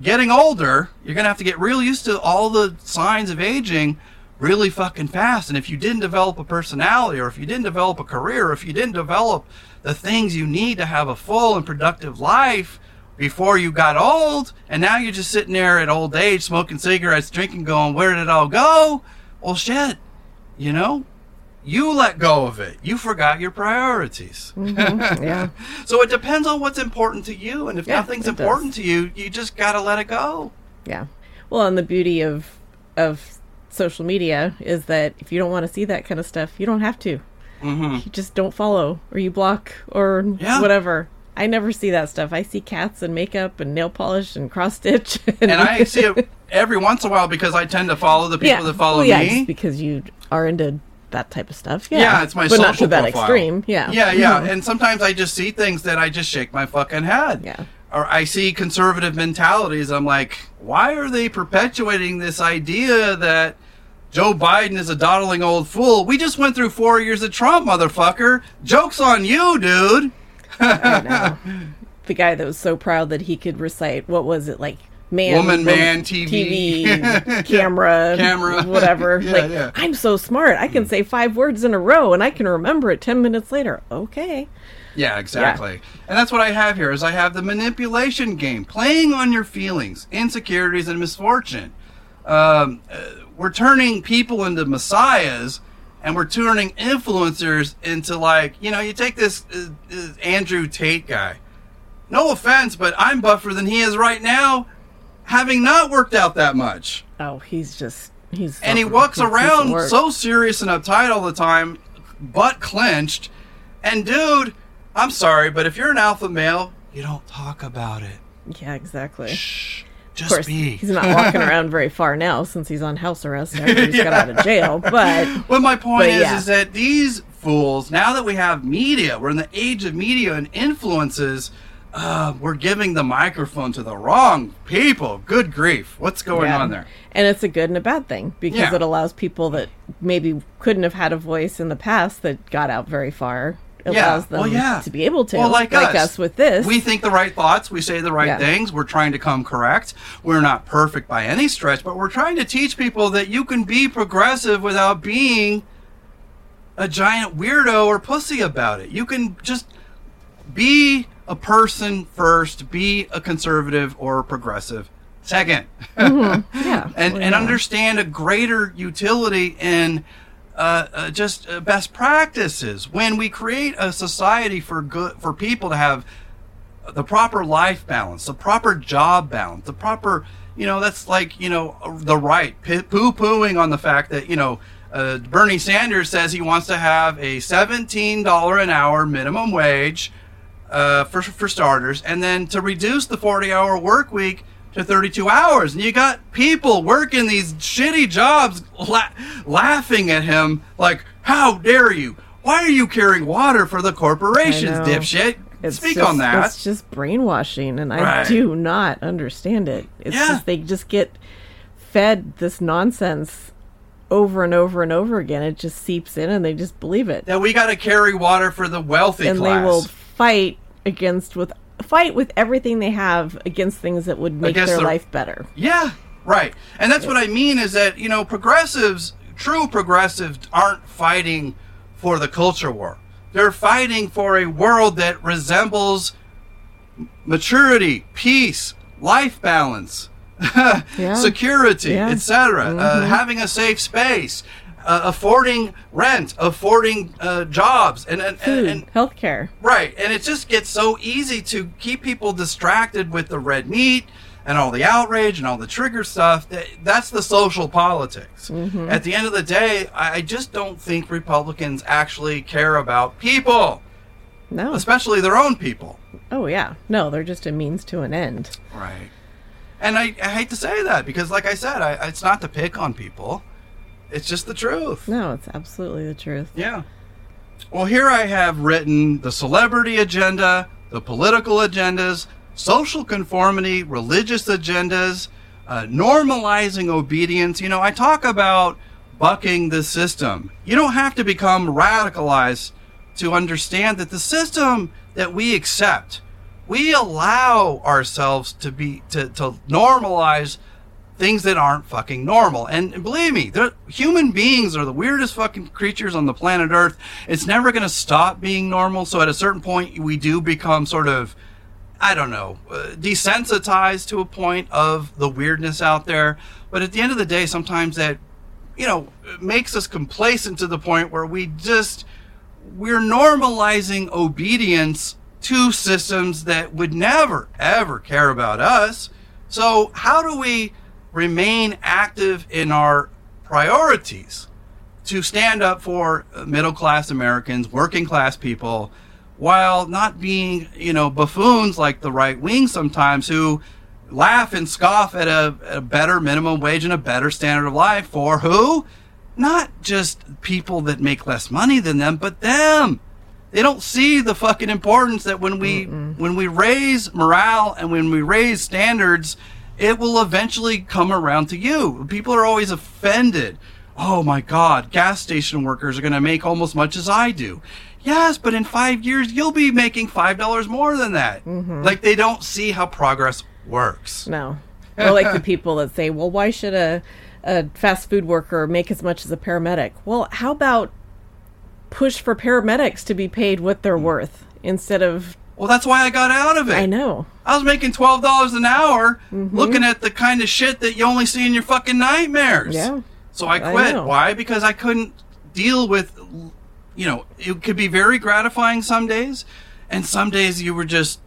getting older. You're gonna have to get real used to all the signs of aging really fucking fast. And if you didn't develop a personality, or if you didn't develop a career, or if you didn't develop the things you need to have a full and productive life before you got old, and now you're just sitting there at old age smoking cigarettes, drinking, going, where did it all go? Well, shit, you know, you let go of it. You forgot your priorities. Mm-hmm. Yeah. So it depends on what's important to you, and if Yeah, nothing's it does. important to you, you just gotta let it go. Yeah. Well, and the beauty of of social media is that if you don't want to see that kind of stuff, you don't have to. hmm You just don't follow or you block or Yeah. whatever. I never see that stuff. I see cats and makeup and nail polish and cross stitch. And I see it every once in a while because I tend to follow the people that follow well, yeah, me. because you are into that type of stuff. Yeah, Yeah, it's my but social not to that profile. extreme. Yeah, Yeah, yeah. Mhm. And sometimes I just see things that I just shake my fucking head. Yeah. Or I see conservative mentalities. I'm like, why are they perpetuating this idea that Joe Biden is a dawdling old fool? We just went through four years of Trump, motherfucker. Joke's on you, dude. The guy that was so proud that he could recite what was it like man Woman, wo- man, TV. TV camera Camera. whatever Yeah, like yeah. i'm so smart i can hmm. say five words in a row and i can remember it 10 minutes later okay Yeah, exactly. And that's what I have here is I have the manipulation game, playing on your feelings, insecurities, and misfortune. Um, uh, we're turning people into messiahs, and we're turning influencers into like you know you take this uh, uh, Andrew Tate guy. No offense, but I'm buffer than he is right now, having not worked out that much oh he's just he's and he walks He's a piece of around so serious and uptight all the time, butt clenched. And dude, I'm sorry, but if you're an alpha male, you don't talk about it. yeah exactly Shh, of just course be. he's not walking around very far now since he's on house arrest after he's got out of jail but Well, my point But is, yeah. is that these fools, now that we have media, we're in the age of media and influences. Uh, we're giving the microphone to the wrong people. Good grief! What's going Yeah. on there? And it's a good and a bad thing because Yeah. it allows people that maybe couldn't have had a voice in the past that got out very far. It Yeah. them Well, yeah. to be able to. Well, like, us. with this. We think the right thoughts. We say the right Yeah. things. We're trying to come correct. We're not perfect by any stretch, but we're trying to teach people that you can be progressive without being a giant weirdo or pussy about it. You can just be a person first, be a conservative or a progressive second. Mm-hmm. yeah. and, Well, and understand a greater utility in uh, uh, just uh, best practices. When we create a society for good for people to have the proper life balance, the proper job balance, the proper you know that's like you know the right poo pooing on the fact that you know. Uh, Bernie Sanders says he wants to have a $17 an hour minimum wage uh, for for starters, and then to reduce the 40 hour work week to 32 hours. And you got people working these shitty jobs la- laughing at him like, "How dare you? Why are you carrying water for the corporations, dipshit?" It's Speak just, on that. It's just brainwashing, and I Right. do not understand it. It's Yeah. just they just get fed this nonsense over and over and over again. It just seeps in, and they just believe it. that we got to carry water for the wealthy and class. they will fight against with fight with everything they have against things that would make their the- life better. Yeah, right. And that's what I mean is that, you know, progressives, true progressives, aren't fighting for the culture war. They're fighting for a world that resembles maturity, peace, life balance, security, Yeah. etc. Uh, having a safe space, uh, affording rent, affording uh, jobs, and and, and, Food, and healthcare. Right, and it just gets so easy to keep people distracted with the red meat and all the outrage and all the trigger stuff. That, that's the social politics. At the end of the day, I I just don't think Republicans actually care about people, No. especially their own people. Oh yeah. No, they're just a means to an end. Right. And I, I hate to say that because, like I said, I, it's not to pick on people. It's just the truth. No, it's absolutely the truth. Yeah. Well, here I have written the celebrity agenda, the political agendas, social conformity, religious agendas, uh, normalizing obedience. You know, I talk about bucking the system. You don't have to become radicalized to understand that the system that we accept, we allow ourselves to be to, to normalize things that aren't fucking normal. And believe me, human beings are the weirdest fucking creatures on the planet Earth. It's never going to stop being normal. So at a certain point, we do become sort of, I don't know, uh, desensitized to a point of the weirdness out there. But at the end of the day, sometimes that, you know, makes us complacent to the point where we just, we're normalizing obedience to systems that would never, ever care about us. So how do we remain active in our priorities to stand up for middle class Americans, working class people, while not being, you know, buffoons like the right wing sometimes who laugh and scoff at a, a, better minimum wage and a better standard of life for who? Not just people that make less money than them, but them. They don't see the fucking importance that when we Mm-mm. when we raise morale and when we raise standards it will eventually come around to you. People are always offended. Oh my God, gas station workers are going to make almost much as I do. Yes, but in five years, you'll be making $5 more than that. Mm-hmm. Like they don't see how progress works. No. Or like the people that say, well, why should a, a fast food worker make as much as a paramedic? Well, how about push for paramedics to be paid what they're worth instead of well, that's why I got out of it. I know. I was making twelve dollars an hour, mm-hmm. looking at the kind of shit that you only see in your fucking nightmares. Yeah. So I quit. I why? Because I couldn't deal with. You know, it could be very gratifying some days, and some days you were just,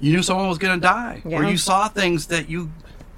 you knew someone was going to die, yeah. or you saw things that you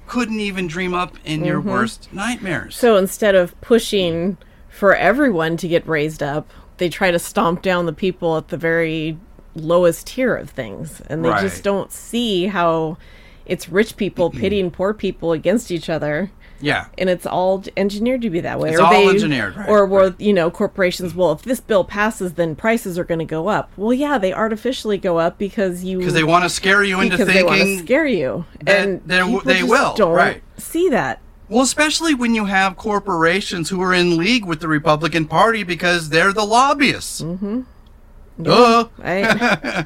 couldn't even dream up in mm-hmm. your worst nightmares. So instead of pushing for everyone to get raised up, they try to stomp down the people at the very lowest tier of things and they right. just don't see how it's rich people pitting poor people against each other yeah and it's all engineered to be that way it's or all they, engineered right, or where right. you know corporations well if this bill passes then prices are going to go up well yeah they artificially go up because you because they want to scare you into thinking they want to scare you and they will don't right see that well, especially when you have corporations who are in league with the Republican Party because they're the lobbyists. Mm-hmm. Duh. I,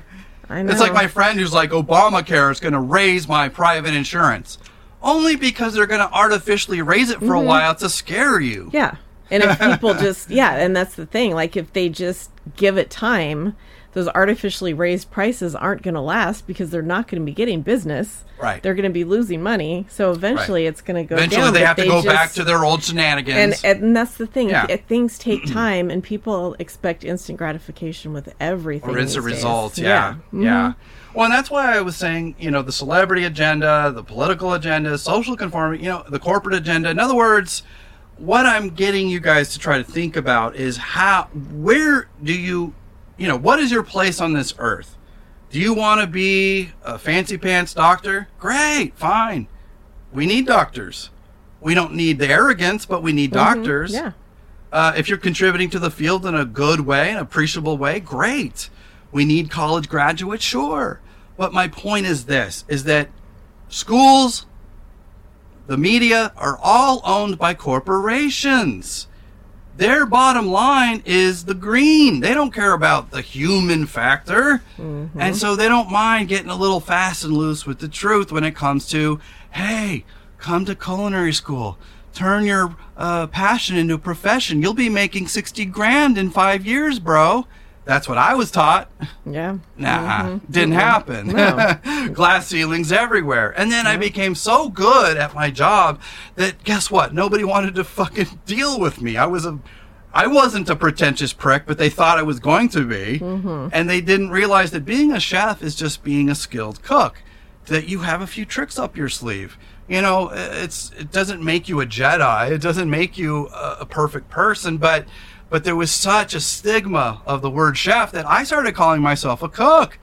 I know. It's like my friend who's like, Obamacare is going to raise my private insurance. Only because they're going to artificially raise it for mm-hmm. a while to scare you. Yeah. And if people just, yeah, and that's the thing. Like, if they just give it time, those artificially raised prices aren't going to last because they're not going to be getting business. Right. They're going to be losing money. So eventually, right. it's going to go. Eventually, down, they have to they go just, back to their old shenanigans. And and that's the thing. Yeah. Things take time, and people expect instant gratification with everything. Or instant results. Yeah. Yeah. Mm-hmm. yeah. Well, and that's why I was saying, you know, the celebrity agenda, the political agenda, social conformity, you know, the corporate agenda. In other words, what I'm getting you guys to try to think about is how, where do you you know, what is your place on this earth? Do you want to be a fancy pants doctor? Great, fine. We need doctors. We don't need the arrogance, but we need mm-hmm, doctors. Yeah. Uh, if you're contributing to the field in a good way, an appreciable way, great. We need college graduates, sure. But my point is this is that schools, the media are all owned by corporations their bottom line is the green. They don't care about the human factor. Mm-hmm. And so they don't mind getting a little fast and loose with the truth when it comes to, hey, come to culinary school. Turn your uh, passion into a profession. You'll be making 60 grand in five years, bro. That's what I was taught. Yeah. Nah, mm-hmm. didn't happen. No. Glass ceilings everywhere. And then yeah. I became so good at my job that guess what? Nobody wanted to fucking deal with me. I was a I wasn't a pretentious prick, but they thought I was going to be. Mm-hmm. And they didn't realize that being a chef is just being a skilled cook, that you have a few tricks up your sleeve. You know, it's it doesn't make you a Jedi. It doesn't make you a, a perfect person, but but there was such a stigma of the word chef that I started calling myself a cook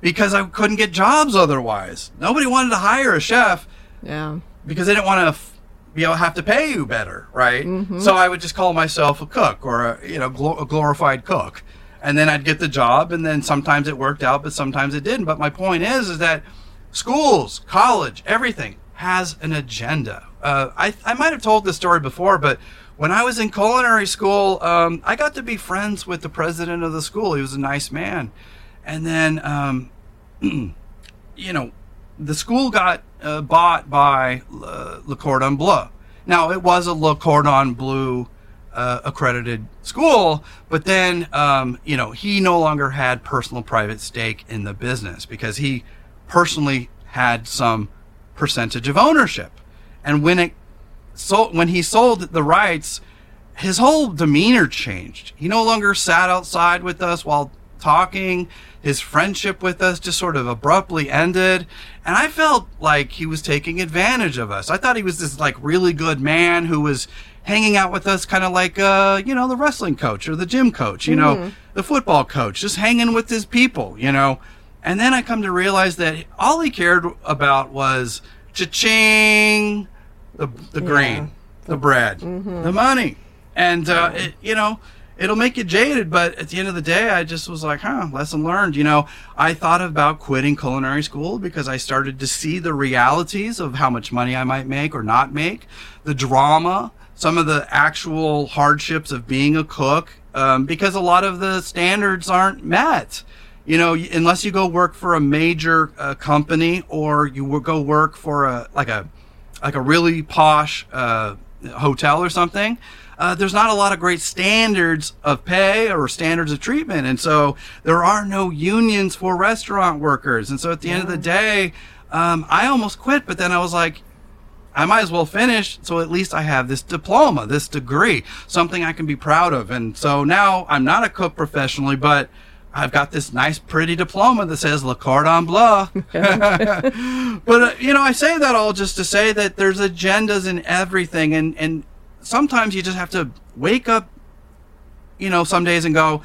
because I couldn't get jobs otherwise. Nobody wanted to hire a chef. Yeah. Because they didn't want to f- able to have to pay you better, right? So I would just call myself a cook or a you know glo- a glorified cook, and then I'd get the job, and then sometimes it worked out, but sometimes it didn't. But my point is, is that schools, college, everything has an agenda. Uh, I I might have told this story before, but when I was in culinary school, um, I got to be friends with the president of the school. He was a nice man, and then um, you know, the school got uh, bought by uh, Le Cordon Bleu. Now, it was a Le Cordon Bleu uh, accredited school, but then, um, you know, he no longer had personal private stake in the business because he personally had some percentage of ownership. And when it so when he sold the rights, his whole demeanor changed. He no longer sat outside with us while talking. His friendship with us just sort of abruptly ended. And I felt like he was taking advantage of us. I thought he was this like really good man who was hanging out with us kind of like uh you know the wrestling coach or the gym coach you know the football coach just hanging with his people you know and then i come to realize that all he cared about was cha-ching the the grain, the bread, the money, and uh, it, you know it'll make you jaded. But at the end of the day, I just was like, huh, lesson learned. You know, I thought about quitting culinary school because I started to see the realities of how much money I might make or not make, the drama, some of the actual hardships of being a cook, um, because a lot of the standards aren't met you know, unless you go work for a major uh, company or you go work for a like a like a really posh uh, hotel or something, uh, there's not a lot of great standards of pay or standards of treatment, and so there are no unions for restaurant workers. And so at the end of the day, um, I almost quit, but then I was like, I might as well finish, so at least I have this diploma, this degree, something I can be proud of. And so now I'm not a cook professionally, but I've got this nice, pretty diploma that says Le Cordon Bleu. but uh, you know, I say that all just to say that there's agendas in everything, and and sometimes you just have to wake up, you know, some days and go,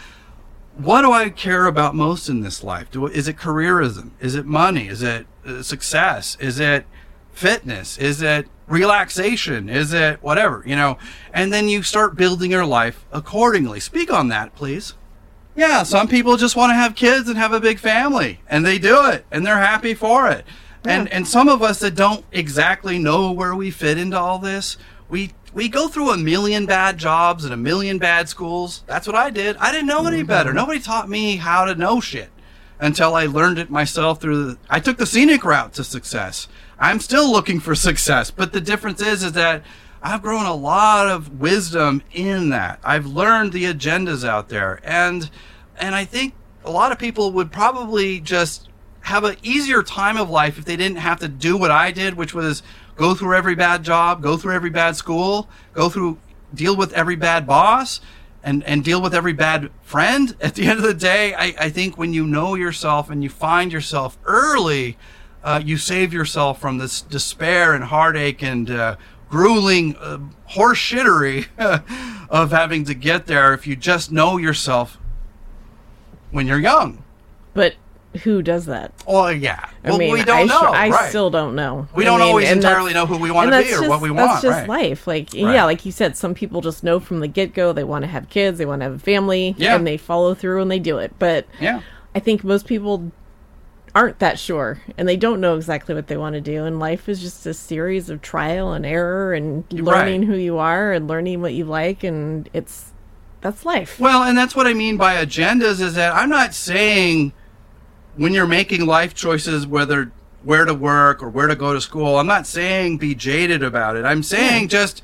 what do I care about most in this life? Do, is it careerism? Is it money? Is it uh, success? Is it fitness? Is it relaxation? Is it whatever, you know? And then you start building your life accordingly. Speak on that, please. Yeah, some people just want to have kids and have a big family, and they do it, and they're happy for it. And and some of us that don't exactly know where we fit into all this, we we go through a million bad jobs and a million bad schools. That's what I did. I didn't know any mm-hmm. better. Nobody taught me how to know shit until I learned it myself through the I took the scenic route to success. I'm still looking for success, but the difference is is that I've grown a lot of wisdom in that. I've learned the agendas out there and and I think a lot of people would probably just have an easier time of life if they didn't have to do what I did, which was go through every bad job, go through every bad school, go through deal with every bad boss and, and deal with every bad friend. At the end of the day, I, I think when you know yourself and you find yourself early, uh, you save yourself from this despair and heartache and uh, grueling uh, horse shittery of having to get there if you just know yourself when you're young. But who does that? Well, yeah. I well, mean, we don't I, know. sure- I right. still don't know. We I don't mean, always entirely know who we want to be or just- what we want. That's just right. life. Like, Right. yeah, like you said, some people just know from the get go they want to have kids, they want to have a family, Yeah. and they follow through and they do it. But Yeah. I think most people aren't that sure and they don't know exactly what they want to do and life is just a series of trial and error and learning Right. who you are and learning what you like and it's that's life Well, and that's what I mean by agendas is that I'm not saying when you're making life choices whether where to work or where to go to school, I'm not saying be jaded about it. I'm saying just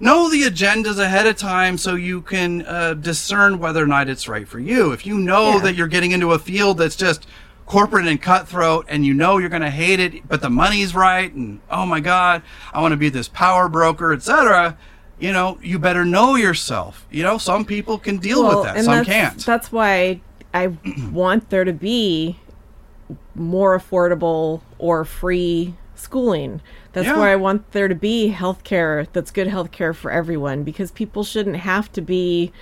know the agendas ahead of time so you can uh, discern whether or not it's right for you. If you know Yeah. that you're getting into a field that's just corporate and cutthroat and you know you're going to hate it, but the money's right and oh my god, I want to be this power broker, etc. You know, you better know yourself. You know, some people can deal Well, with that, some that's, can't. That's why I want there to be more affordable or free schooling. That's Yeah. why I want there to be healthcare that's good healthcare for everyone because people shouldn't have to be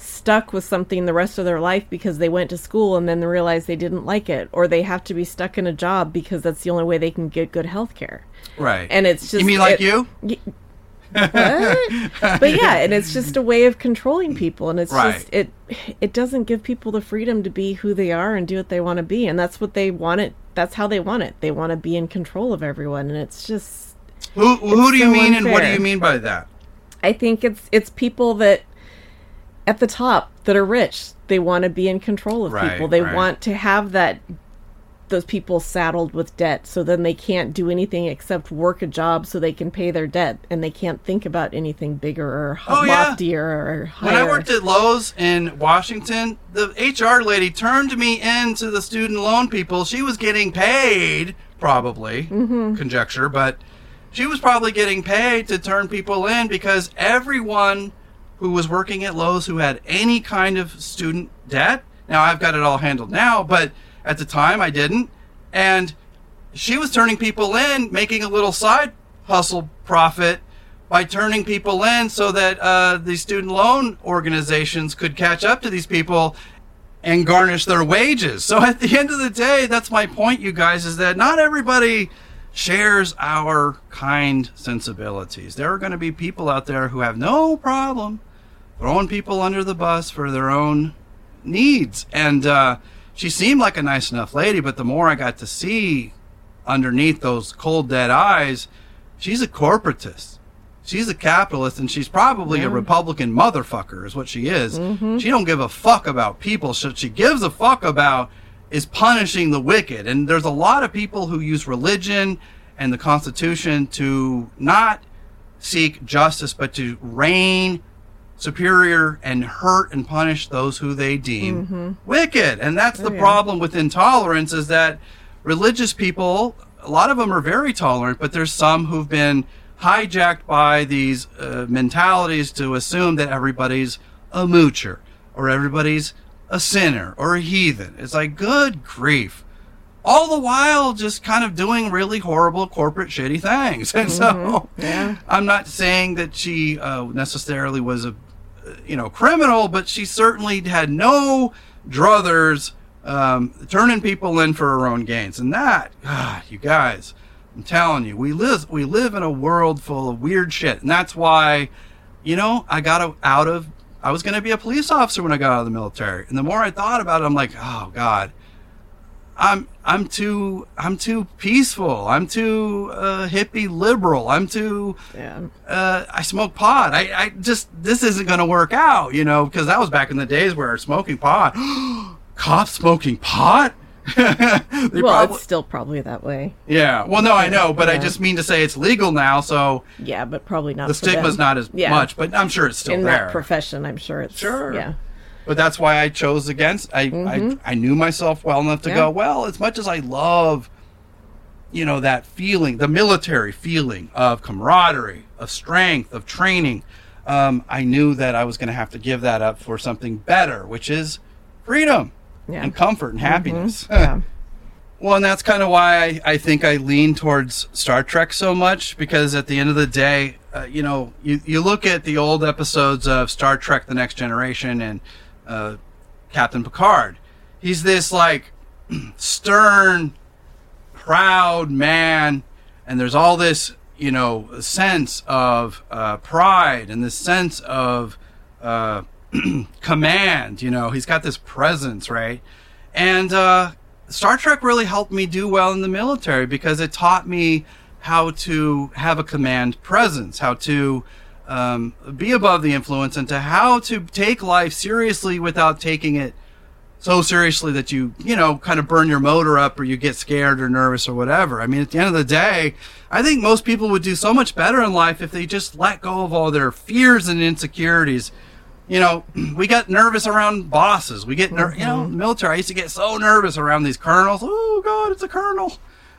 stuck with something the rest of their life because they went to school and then they realized they didn't like it or they have to be stuck in a job because that's the only way they can get good healthcare. right. And it's just you mean like it- you? Y- what? but yeah, and it's just a way of controlling people, and it's Right. just it it doesn't give people the freedom to be who they are and do what they want to be, and that's what they want it. That's how they want it. They want to be in control of everyone, and it's just Who who do you so mean and what do you mean by that? I think it's it's people that at the top that are rich. They want to be in control of Right, people. They right. want to have that those people saddled with debt so then they can't do anything except work a job so they can pay their debt and they can't think about anything bigger or Oh, yeah. loftier or higher. When I worked at Lowe's in Washington, the HR lady turned me into the student loan people. She was getting paid, probably, Mm-hmm. conjecture, but she was probably getting paid to turn people in because everyone who was working at Lowe's who had any kind of student debt, now I've got it all handled now, but at the time I didn't. And she was turning people in, making a little side hustle profit by turning people in so that uh, the student loan organizations could catch up to these people and garnish their wages. So at the end of the day, that's my point, you guys, is that not everybody shares our kind sensibilities. There are going to be people out there who have no problem throwing people under the bus for their own needs. And uh, she seemed like a nice enough lady, but the more I got to see underneath those cold, dead eyes, she's a corporatist. She's a capitalist, and she's probably a Republican motherfucker, is what she is. She don't give a fuck about people. So she gives a fuck about is punishing the wicked. And there's a lot of people who use religion and the Constitution to not seek justice, but to reign superior and hurt and punish those who they deem wicked. And that's the yeah. problem with intolerance is that religious people, a lot of them are very tolerant, but there's some who've been hijacked by these uh, mentalities to assume that everybody's a moocher or everybody's a sinner or a heathen. It's like, good grief. All the while just kind of doing really horrible corporate shitty things. And so Yeah. I'm not saying that she uh, necessarily was a you know criminal, but she certainly had no druthers um, turning people in for her own gains. And that, God, you guys, I'm telling you, we live we live in a world full of weird shit, and that's why, you know, I got out of. I was going to be a police officer when I got out of the military, and the more I thought about it, I'm like, oh God, I'm I'm too I'm too peaceful. I'm too uh, hippie liberal. I'm too Yeah. uh, I smoke pot. I, I just this isn't going to work out, you know, because that was back in the days where smoking pot, cops smoking pot. Well, probably- it's still probably that way. yeah. Well, no, I know, but I just mean to say it's legal now, so Yeah, but probably not. the for them. stigma's not as Yeah. much. But I'm sure it's still in there. that profession. I'm sure it's Sure. Yeah. But that's why I chose against. I I, I knew myself well enough to Mm-hmm. Yeah. go. Well, as much as I love, you know, that feeling, the military feeling of camaraderie, of strength, of training, um, I knew that I was going to have to give that up for something better, which is freedom Yeah. Mm-hmm. and comfort and happiness. Yeah. Well, and that's kind of why I, I think I lean towards Star Trek so much because at the end of the day, uh, you know, you, you look at the old episodes of Star Trek The Next Generation and uh, Captain Picard. He's this like stern, proud man, and there's all this, you know, sense of uh, pride and this sense of uh, command. You know, he's got this presence, right? And uh, Star Trek really helped me do well in the military because it taught me how to have a command presence, how to um, be above the influence, and to how to take life seriously without taking it so seriously that you, you know, kind of burn your motor up or you get scared or nervous or whatever. I mean, at the end of the day, I think most people would do so much better in life if they just let go of all their fears and insecurities. You know, we get nervous around bosses. We get, ner- you know, Mm-hmm. military. I used to get so nervous around these colonels. Oh God, it's a colonel.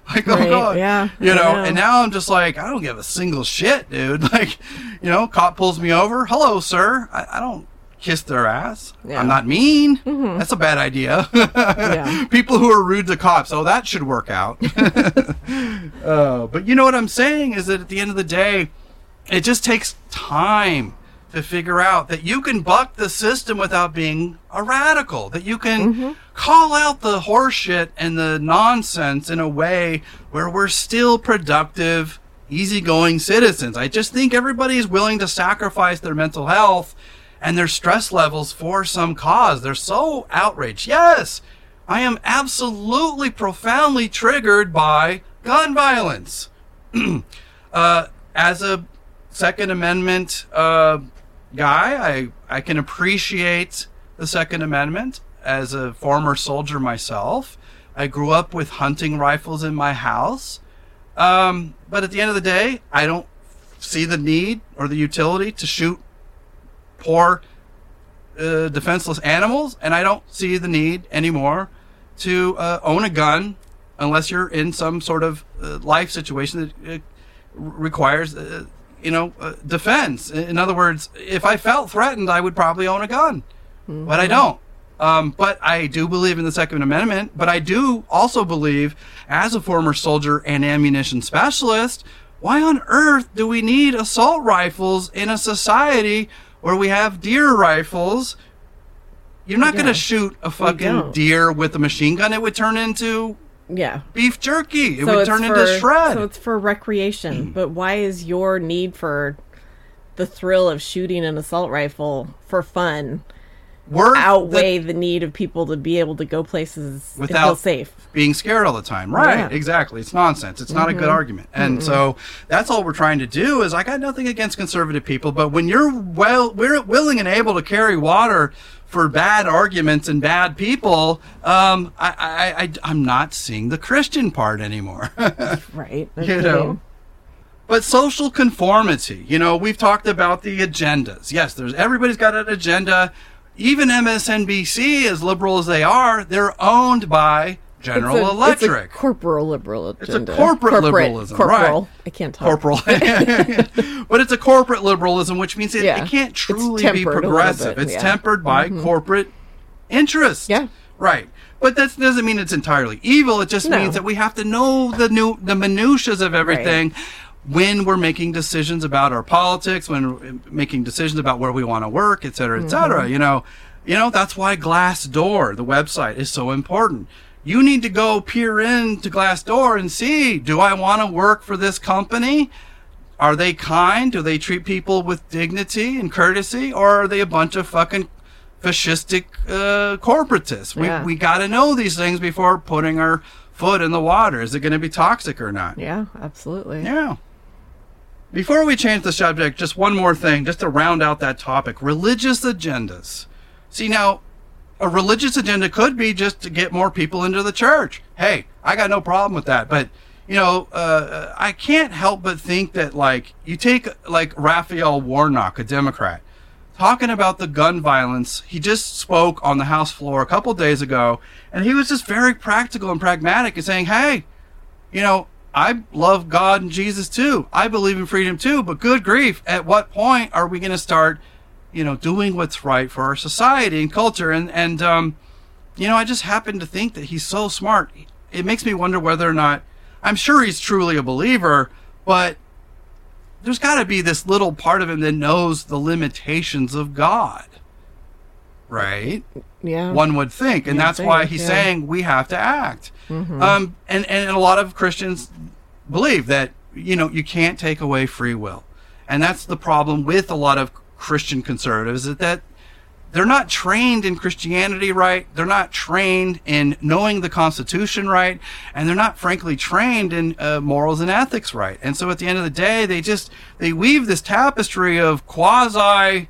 Like, oh God, yeah, you know. know. And now I'm just like, I don't give a single shit, dude. Like, you know, cop pulls me over. Hello, sir. I, I don't kiss their ass. Yeah. Mm-hmm. I'm not mean. That's a bad idea. Yeah. People who are rude to cops. Oh, that should work out. uh, but you know what I'm saying is that at the end of the day, it just takes time to figure out that you can buck the system without being a radical. That you can call out the horseshit and the nonsense in a way where we're still productive easygoing citizens. I just think everybody is willing to sacrifice their mental health and their stress levels for some cause. They're so outraged. Yes, I am absolutely profoundly triggered by gun violence. uh, as a Second Amendment uh, guy, I, I can appreciate the Second Amendment. As a former soldier myself, I grew up with hunting rifles in my house. Um, but at the end of the day, I don't see the need or the utility to shoot poor, uh, defenseless animals, and I don't see the need anymore to uh, own a gun unless you're in some sort of uh, life situation that uh, requires, uh, you know, uh, defense. In other words, if I felt threatened, I would probably own a gun, mm-hmm. but I don't. Um, but I do believe in the Second Amendment. But I do also believe, as a former soldier and ammunition specialist, why on earth do we need assault rifles in a society where we have deer rifles? You're not yeah. going to shoot a fucking deer with a machine gun. It would turn into yeah beef jerky. It so would turn for, into shred. So it's for recreation. but why is your need for the thrill of shooting an assault rifle for fun? Worth outweigh the, the, need of people to be able to go places without feel safe being scared all the time right yeah. exactly it's nonsense it's mm-hmm. not a good mm-hmm. argument and mm-hmm. so that's all we're trying to do is i got nothing against conservative people but when you're well we're willing and able to carry water for bad arguments and bad people, um, I, I, I, I'm not seeing the Christian part anymore. right. You know. But social conformity, you know, we've talked about the agendas. Yes, there's everybody's got an agenda. Even MSNBC, as liberal as they are, they're owned by General it's a, Electric. It's a corporal liberal agenda. It's a corporate, corporate liberalism, corporal. right? I can't talk. Corporal. but it's a corporate liberalism, which means it, yeah. it can't truly be progressive. Bit, it's yeah. tempered by mm-hmm. corporate interest. Yeah. Right. But that doesn't mean it's entirely evil. It just no. means that we have to know the new the minutiae of everything. Right. When we're making decisions about our politics, when we're making decisions about where we want to work, et cetera, et cetera, mm-hmm. you know, you know that's why Glassdoor, the website, is so important you need to go peer into Glassdoor and see, do I want to work for this company? Are they kind? Do they treat people with dignity and courtesy? Or are they a bunch of fucking fascistic uh, corporatists? Yeah. We, we got to know these things before putting our foot in the water. Is it going to be toxic or not? Yeah, absolutely. Yeah. Before we change the subject, just one more thing, just to round out that topic religious agendas. See, now, a religious agenda could be just to get more people into the church. Hey, I got no problem with that. But, you know, uh, I can't help but think that, like, you take, like, Raphael Warnock, a Democrat, talking about the gun violence. He just spoke on the House floor a couple days ago, and he was just very practical and pragmatic and saying, hey, you know, I love God and Jesus too. I believe in freedom too, but good grief, at what point are we going to start you know, doing what's right for our society and culture. And, and, um, you know, I just happen to think that he's so smart. It makes me wonder whether or not, I'm sure he's truly a believer, but there's got to be this little part of him that knows the limitations of God. Right? Yeah. One would think. And that's think, why he's yeah. saying we have to act. Mm-hmm. Um, and, and a lot of Christians believe that, you know, you can't take away free will. And that's the problem with a lot of Christian conservatives is that they're not trained in Christianity right. They're not trained in knowing the Constitution right. And they're not, frankly, trained in uh, morals and ethics right. And so at the end of the day, they just, they weave this tapestry of quasi,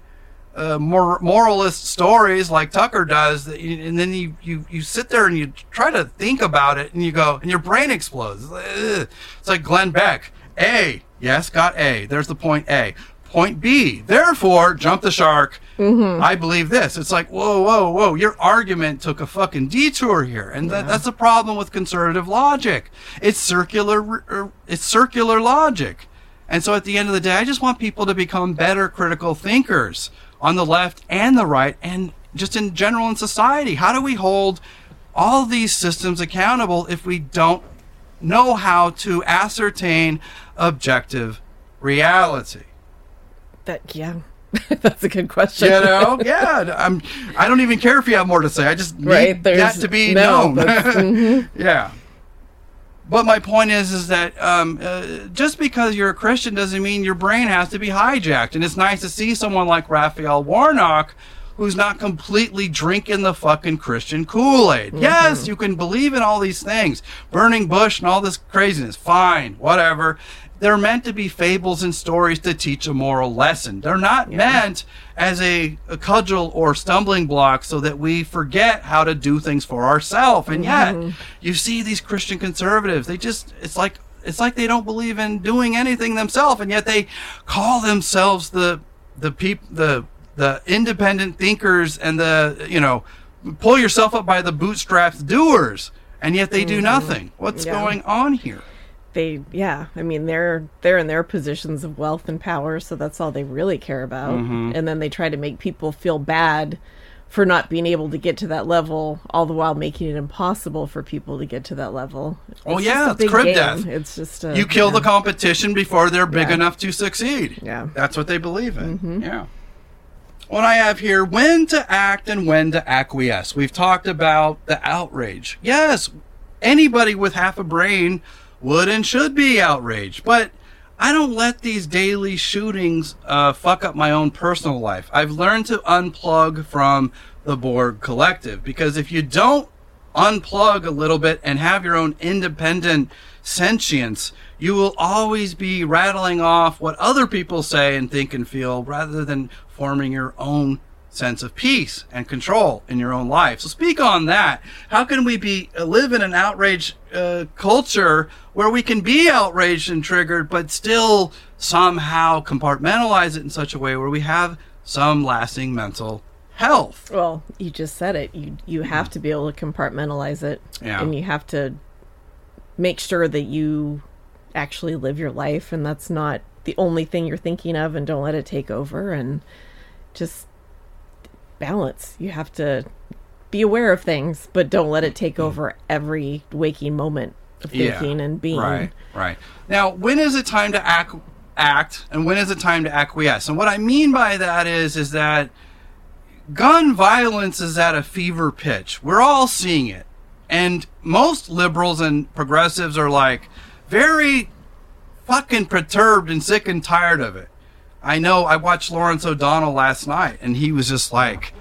uh, mor- moralist stories like Tucker does, and then you, you, you sit there and you try to think about it, and you go, and your brain explodes. It's like Glenn Beck. A, yes, got A. There's the point A point B. Therefore, jump the shark. Mm-hmm. I believe this. It's like, whoa, whoa, whoa. Your argument took a fucking detour here. And yeah. that, that's a problem with conservative logic. It's circular, it's circular logic. And so at the end of the day, I just want people to become better critical thinkers on the left and the right and just in general in society. How do we hold all these systems accountable if we don't know how to ascertain objective reality? That yeah. That's a good question. You know, yeah. I'm. I don't even care if you have more to say. I just need right, that to be no, known. mm-hmm. Yeah. But my point is, is that um, uh, just because you're a Christian doesn't mean your brain has to be hijacked. And it's nice to see someone like Raphael Warnock, who's not completely drinking the fucking Christian Kool Aid. Yes, you can believe in all these things, burning bush and all this craziness. Fine, whatever. They're meant to be fables and stories to teach a moral lesson. They're not meant as a, a cudgel or stumbling block so that we forget how to do things for ourselves. And yet, mm-hmm. you see these Christian conservatives, they just, it's like, it's like they don't believe in doing anything themselves, and yet they call themselves the, the peop, the, the independent thinkers and the, you know, pull yourself up by the bootstraps doers. And yet they do mm-hmm. nothing. What's Yeah. going on here? They yeah i mean they're they're in their positions of wealth and power so that's all they really care about Mm-hmm. and then they try to make people feel bad for not being able to get to that level all the while making it impossible for people to get to that level Oh, yeah, it's crib game. death. it's just a, you kill yeah. the competition before they're big Yeah. enough to succeed. Yeah. Mm-hmm. That's what they believe in. Yeah. What I have here, when to act and when to acquiesce. We've talked about the outrage. Yes, anybody with half a brain would and should be outraged, but I don't let these daily shootings uh, fuck up my own personal life. I've learned to unplug from the Borg Collective because if you don't unplug a little bit and have your own independent sentience, you will always be rattling off what other people say and think and feel rather than forming your own sense of peace and control in your own life. So speak on that. How can we be uh, live in an outrage uh, culture where we can be outraged and triggered but still somehow compartmentalize it in such a way where we have some lasting mental health? well you just said it you you have to be able to compartmentalize it Yeah. and you have to make sure that you actually live your life and that's not the only thing you're thinking of and don't let it take over and just balance you have to be aware of things but don't let it take mm-hmm. over every waking moment of thinking and being Right, right. Now, when is it time to act, act, and when is it time to acquiesce? And what I mean by that is, is that gun violence is at a fever pitch. We're all seeing it, and most liberals and progressives are like very fucking perturbed and sick and tired of it. I know. I watched Lawrence O'Donnell last night, and he was just like,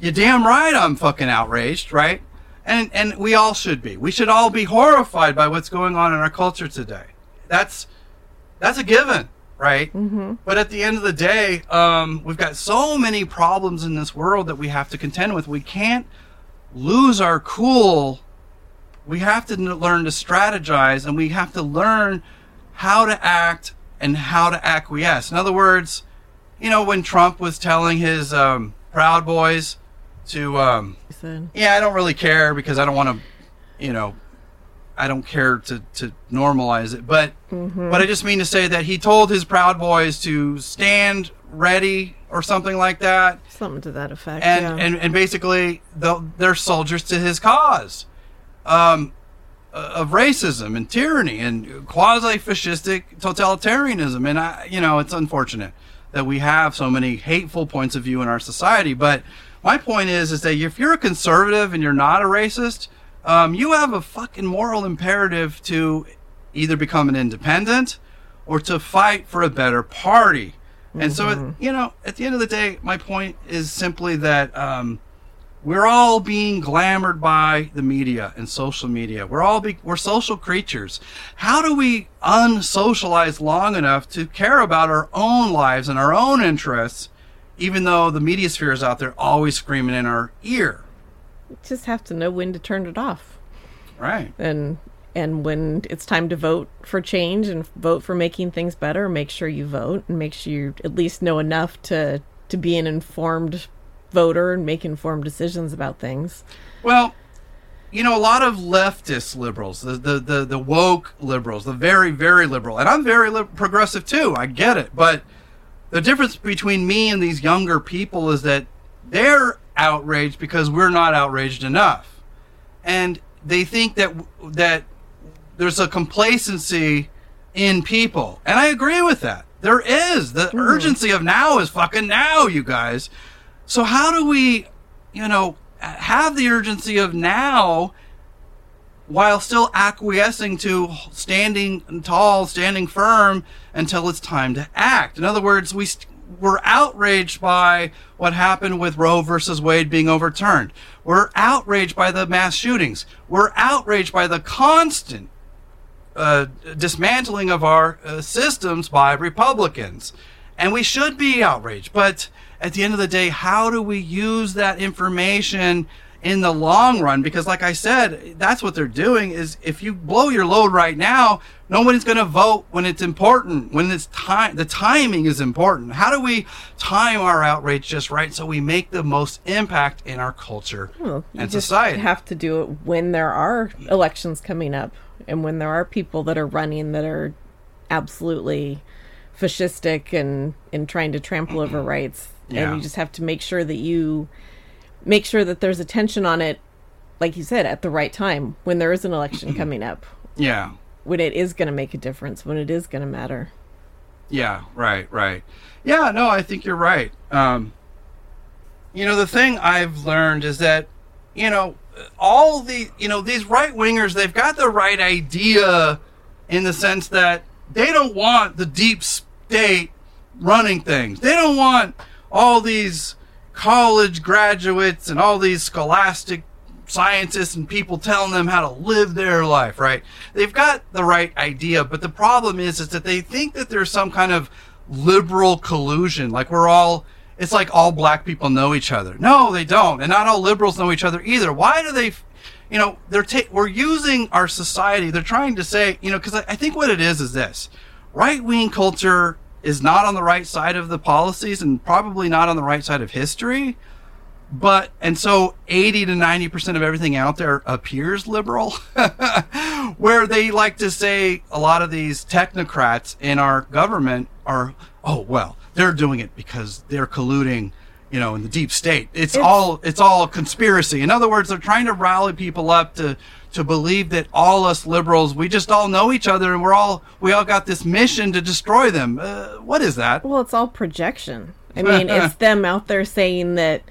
"You damn right, I'm fucking outraged, right?" And and we all should be. We should all be horrified by what's going on in our culture today. That's that's a given, right? Mm-hmm. But at the end of the day, um, we've got so many problems in this world that we have to contend with. We can't lose our cool. We have to learn to strategize, and we have to learn how to act and how to acquiesce. In other words, you know, when Trump was telling his um, Proud Boys to um, yeah, I don't really care because I don't want to, you know, I don't care to, to normalize it. But but I just mean to say that he told his Proud Boys to stand ready or something like that, something to that effect and yeah. and, and basically they're soldiers to his cause. Um, of racism and tyranny and quasi-fascistic totalitarianism. And I, you know it's unfortunate that we have so many hateful points of view in our society. But my point is is that if you're a conservative and you're not a racist um, you have a fucking moral imperative to either become an independent or to fight for a better party. And so it, you know at the end of the day my point is simply that um, we're all being glamored by the media and social media. We're all be, we're social creatures. How do we unsocialize long enough to care about our own lives and our own interests, even though the media sphere is out there always screaming in our ear? just have to know when to turn it off Right. and and when it's time to vote for change and vote for making things better make sure you vote and make sure you at least know enough to to be an informed voter and make informed decisions about things Well, you know, a lot of leftist liberals, the the the, the woke liberals, the very very liberal, and I'm very li- progressive too. I get it, but the difference between me and these younger people is that they're outraged because we're not outraged enough, and they think that that there's a complacency in people, and I agree with that. There is the mm-hmm. urgency of now is fucking now, you guys. So how do we, you know, have the urgency of now while still acquiescing to standing tall, standing firm until it's time to act. In other words, we st- we're outraged by what happened with Roe versus Wade being overturned. We're outraged by the mass shootings. We're outraged by the constant uh, dismantling of our uh, systems by Republicans. And we should be outraged. But at the end of the day, how do we use that information in the long run? Because, like I said, that's what they're doing is if you blow your load right now, nobody's going to vote when it's important, when it's time. The timing is important. How do we time our outrage just right so we make the most impact in our culture Well, and society? have to do it when there are elections coming up and when there are people that are running that are absolutely fascistic and and trying to trample over rights. Yeah. And you just have to make sure that you make sure that there's attention on it like you said at the right time when there is an election coming up yeah. when it is going to make a difference when it is going to matter Yeah, right, right. Yeah, no, I think you're right. Um, you know, the thing I've learned is that, you know, all the, you know, these right wingers, they've got the right idea in the sense that they don't want the deep state running things. They don't want all these college graduates and all these scholastic scientists and people telling them how to live their life, right? They've got the right idea, but the problem is is that they think that there's some kind of liberal collusion, like we're all it's like all black people know each other. No, they don't. And not all liberals know each other either. Why do they you know, they're ta- we're using our society. They're trying to say, you know, because I, I think what it is is this: right wing culture is not on the right side of the policies and probably not on the right side of history. But and so 80 to 90 percent of everything out there appears liberal, where they like to say a lot of these technocrats in our government are, oh well, they're doing it because they're colluding you know, in the deep state. It's, It's- all it's all a conspiracy. In other words, they're trying to rally people up to to believe that all us liberals, we just all know each other and we're all we all got this mission to destroy them. Uh, what is that? Well, it's all projection. I mean, it's them out there saying that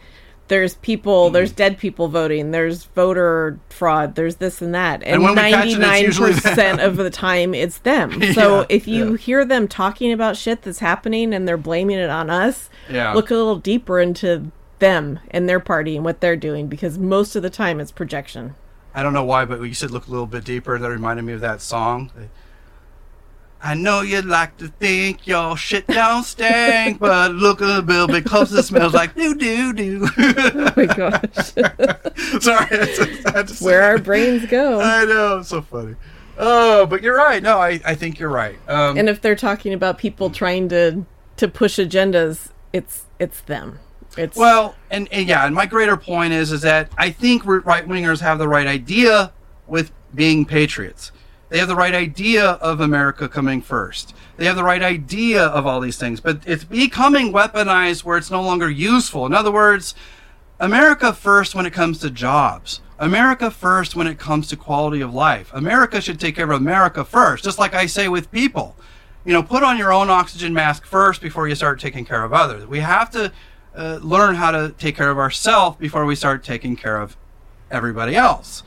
there's people, there's dead people voting, there's voter fraud, there's this and that. And we catch it, it's 99% of the time it's them. So Yeah, if you yeah. hear them talking about shit that's happening and they're blaming it on us, Yeah. look a little deeper into them and their party and what they're doing because most of the time it's projection. I don't know why, but you said look a little bit deeper. That reminded me of that song. I know you'd like to think your shit don't stink, but look a little bit closer. It smells like doo doo doo. Oh my gosh. Sorry, I just had to Where our brains go. I know, it's so funny. Oh, but you're right. No, I, I think you're right. Um, and if they're talking about people trying to to push agendas, it's it's them. It's Well, and, and yeah, and my greater point is is that I think right wingers have the right idea with being patriots. They have the right idea of America coming first. They have the right idea of all these things, but it's becoming weaponized where it's no longer useful. In other words, America first when it comes to jobs. America first when it comes to quality of life. America should take care of America first, just like I say with people. You know, put on your own oxygen mask first before you start taking care of others. We have to uh, learn how to take care of ourselves before we start taking care of everybody else.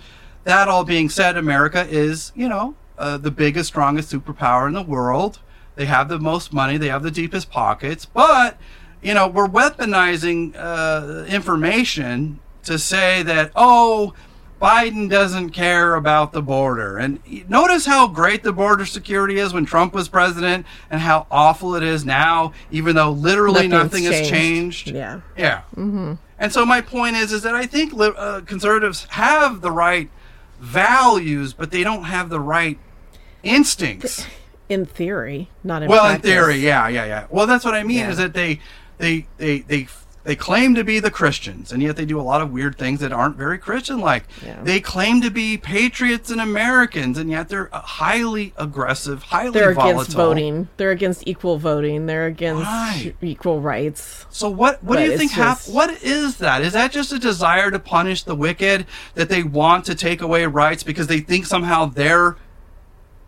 That all being said, America is, you know, uh, the biggest, strongest superpower in the world. They have the most money, they have the deepest pockets, but, you know, we're weaponizing uh, information to say that, oh, Biden doesn't care about the border. And notice how great the border security is when Trump was president and how awful it is now, even though literally Nothing's nothing has changed. changed. Yeah. Yeah. Mm-hmm. And so my point is, is that I think uh, conservatives have the right values, but they don't have the right instincts. in theory, not in well, in theory, yeah, yeah, yeah. Well, that's what I mean Yeah. is that they, they, they, they, they claim to be the Christians, and yet they do a lot of weird things that aren't very Christian-like. Yeah. They claim to be patriots and Americans, and yet they're uh, highly aggressive, highly They're volatile. against voting. They're against equal voting. They're against Right. equal rights. So what what do you think hap- just- what is that? Is that just a desire to punish the wicked that they want to take away rights because they think somehow they're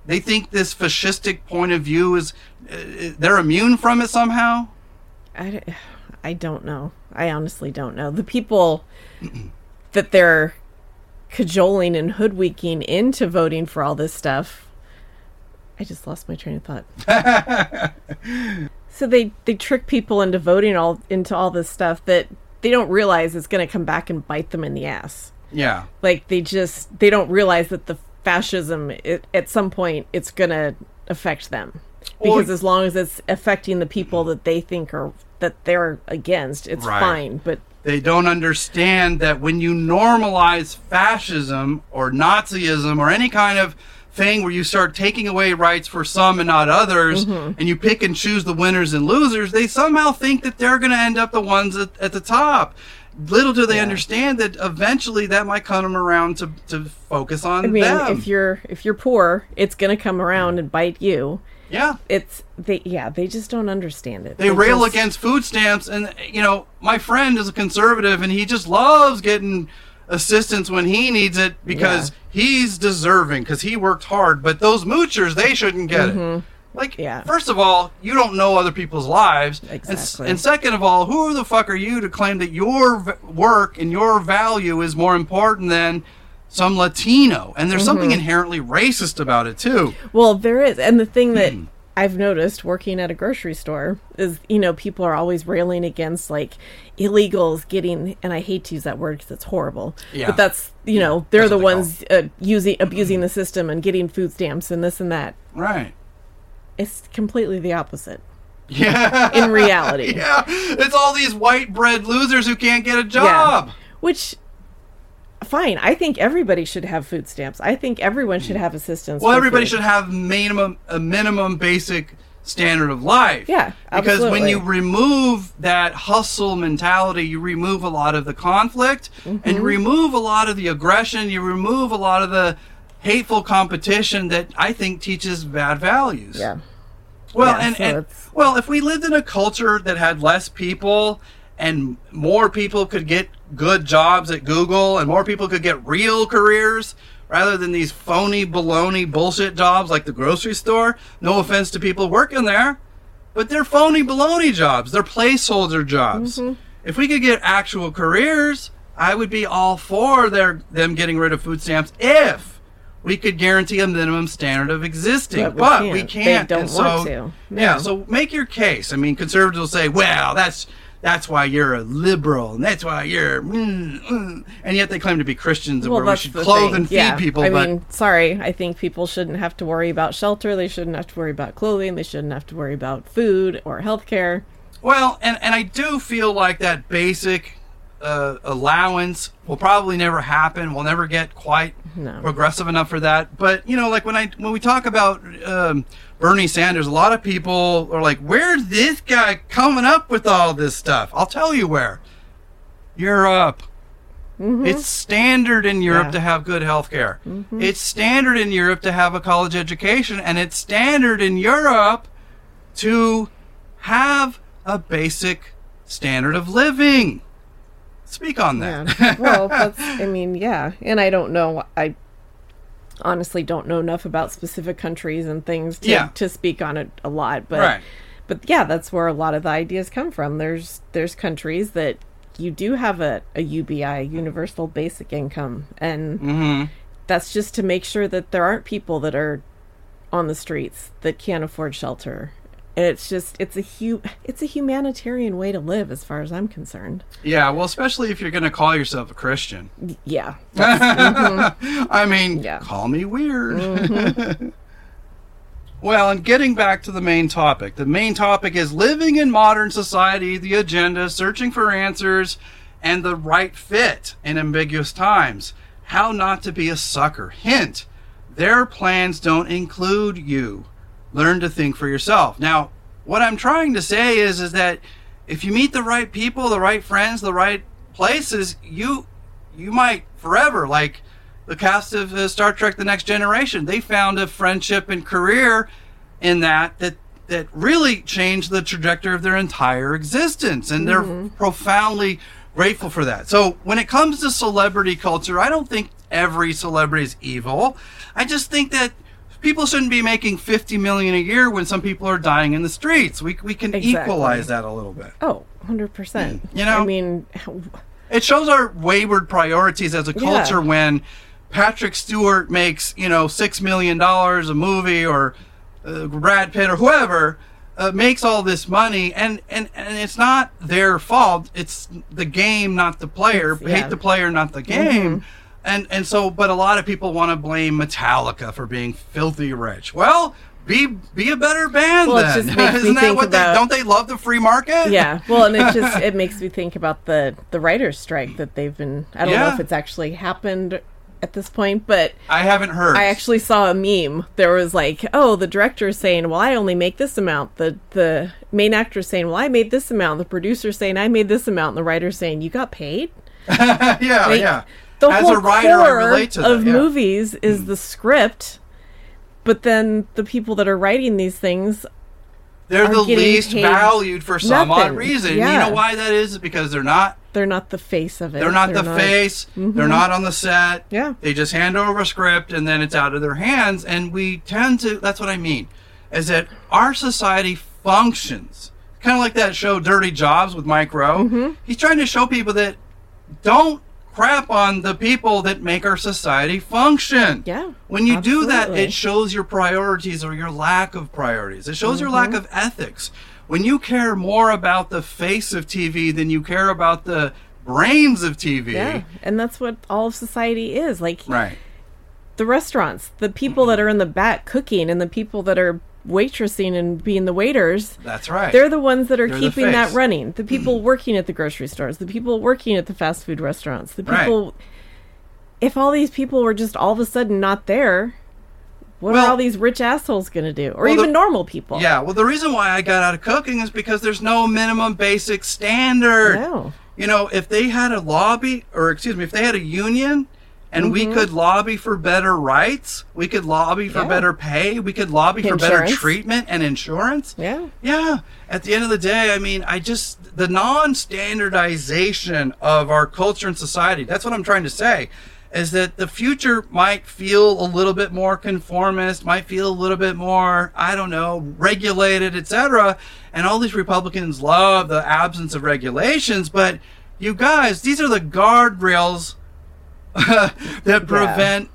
they think this fascistic point of view is uh, they're immune from it somehow? I, d- I don't know. I honestly don't know. The people that they're cajoling and hoodwinking into voting for all this stuff. I just lost my train of thought. so they they trick people into voting all into all this stuff that they don't realize is going to come back and bite them in the ass. Yeah. Like they just they don't realize that the fascism it, at some point it's going to affect them. Because Well- as long as it's affecting the people that they think are that they're against, it's Right. fine. But They don't understand that when you normalize fascism or Nazism or any kind of thing where you start taking away rights for some and not others, Mm-hmm. and you pick and choose the winners and losers, they somehow think that they're going to end up the ones at, at the top. Little do they Yeah. understand that eventually that might come around to, to focus on I mean, them. if you're if you're poor, it's going to come around and bite you. Yeah. It's they yeah, they just don't understand it. They rail just- against food stamps, and you know, my friend is a conservative, and he just loves getting assistance when he needs it because he's deserving because he worked hard. But those moochers, they shouldn't get it. Like, Mm-hmm. Yeah. first of all, you don't know other people's lives, And Exactly. and, second of all, who the fuck are you to claim that your v- work and your value is more important than some Latino? And there's something Mm-hmm. inherently racist about it too. Well, there is. And the thing that I've noticed working at a grocery store is, you know, people are always railing against like illegals getting, and I hate to use that word because it's horrible. Yeah. But that's, you know, they're That's the ones uh, using, abusing the system and getting food stamps and this and that. Right. It's completely the opposite Yeah. in reality. Yeah, it's all these white bread losers who can't get a job. Which, fine. I think everybody should have food stamps. I think everyone should have assistance. Well, everybody food. should have minimum a minimum basic standard of life. Yeah, absolutely. Because when you remove that hustle mentality, you remove a lot of the conflict and you Mm-hmm. remove a lot of the aggression, you remove a lot of the hateful competition that I think teaches bad values. Yeah. Well, Yeah, and, so and well, if we lived in a culture that had less people and more people could get good jobs at Google and more people could get real careers rather than these phony baloney bullshit jobs like the grocery store. No offense to people working there, but they're phony baloney jobs. They're placeholder jobs. Mm-hmm. If we could get actual careers, I would be all for their them getting rid of food stamps if we could guarantee a minimum standard of existing. But we But can't. They can't. don't and want so, to. Yeah, so make your case. I mean, conservatives will say, "Well, that's that's why you're a liberal, and that's why you're," mm, mm," and yet they claim to be Christians and Well, where we should clothe thing. and feed yeah. people. I but mean, sorry, I think people shouldn't have to worry about shelter. They shouldn't have to worry about clothing. They shouldn't have to worry about food or health care. Well, and, and I do feel like that basic uh, allowance will probably never happen. We'll never get quite No. progressive enough for that. But you know, like when I when we talk about um, Bernie Sanders, a lot of people are like, "Where's this guy coming up with all this stuff?" I'll tell you where. Europe. It's standard in Europe Yeah. to have good health care. It's standard in Europe to have a college education, and it's standard in Europe to have a basic standard of living. Speak on that. Yeah. well, that's, I mean, yeah. And I don't know. I honestly don't know enough about specific countries and things to, Yeah. to speak on it a lot. But, Right. but yeah, that's where a lot of the ideas come from. There's, there's countries that you do have a, a UBI, universal basic income. And hmm that's just to make sure that there aren't people that are on the streets that can't afford shelter. It's just it's a hu- it's a humanitarian way to live as far as I'm concerned. Yeah, well, especially if you're going to call yourself a Christian. Yeah. I mean, Yeah. call me weird. Mm-hmm. well, and getting back to the main topic, the main topic is living in modern society, the agenda, searching for answers, and the right fit in ambiguous times. How not to be a sucker. Hint, their plans don't include you. Learn to think for yourself. Now, what I'm trying to say is, is that if you meet the right people, the right friends, the right places, you you might forever like the cast of uh, Star Trek: The Next Generation. They found a friendship and career in that that that really changed the trajectory of their entire existence, and they're profoundly grateful for that. So when it comes to celebrity culture, I don't think every celebrity is evil. I just think that people shouldn't be making 50 million a year when some people are dying in the streets. We we can Exactly. equalize that a little bit. Oh, 100%. You know? I mean, it shows our wayward priorities as a Yeah. culture when Patrick Stewart makes you know six million dollars a movie or uh, Brad Pitt or whoever uh, makes all this money and, and and it's not their fault it's the game not the player It's- yeah. hate the player not the game and and so but a lot of people want to blame Metallica for being filthy rich well be be a better band Well, then just makes me isn't that what about- they don't they love the free market yeah well and it just it makes me think about the the writers strike that they've been i don't know if it's actually happened at this point but I haven't heard I actually saw a meme. There was like, oh, the director is saying, "Well, I only make this amount." The the main actor is saying, "Well, I made this amount." The producer saying, "I made this amount." And the writer saying, "You got paid." yeah Like, yeah The as whole a writer I core relate to that of yeah. Mm. movies is the script, but then the people that are writing these things, They're the least valued for some odd nothing. reason. You know why that is? Because they're not they're not the face of it. they're not the face, they're not on the set. Yeah. They just hand over a script and then it's out of their hands and we tend to that's what I mean. Is that our society functions kind of like that show Dirty Jobs with Mike Rowe. Mm-hmm. He's trying to show people that don't crap on the people that make our society function. Yeah, When you do that, it shows your priorities or your lack of priorities. It shows your lack Mm-hmm. of ethics. When you care more about the face of TV than you care about the brains of TV. Yeah, and that's what all of society is like. Right. the restaurants, the people that are in the back cooking, and the people that are waitressing and being the waiters. That's right. They're the ones that are They're keeping that running. The people mm-hmm. working at the grocery stores, the people working at the fast food restaurants, the Right. people. If all these people were just all of a sudden not there, what Well- are all these rich assholes going to do? Or Well, even the- normal people? yeah, well, the reason why I got out of cooking is because there's no minimum basic standard. No. You know, if they had a lobby, or excuse me, if they had a union and we Mm-hmm. could lobby for better rights, we could lobby for Yeah. better pay, we could lobby for better treatment and insurance. Yeah. Yeah. At the end of the day, I mean, I just, the non standardization of our culture and society, that's what I'm trying to say, is that the future might feel a little bit more conformist, might feel a little bit more, I don't know, regulated, etc. And all these Republicans love the absence of regulations, but you guys, these are the guardrails that prevent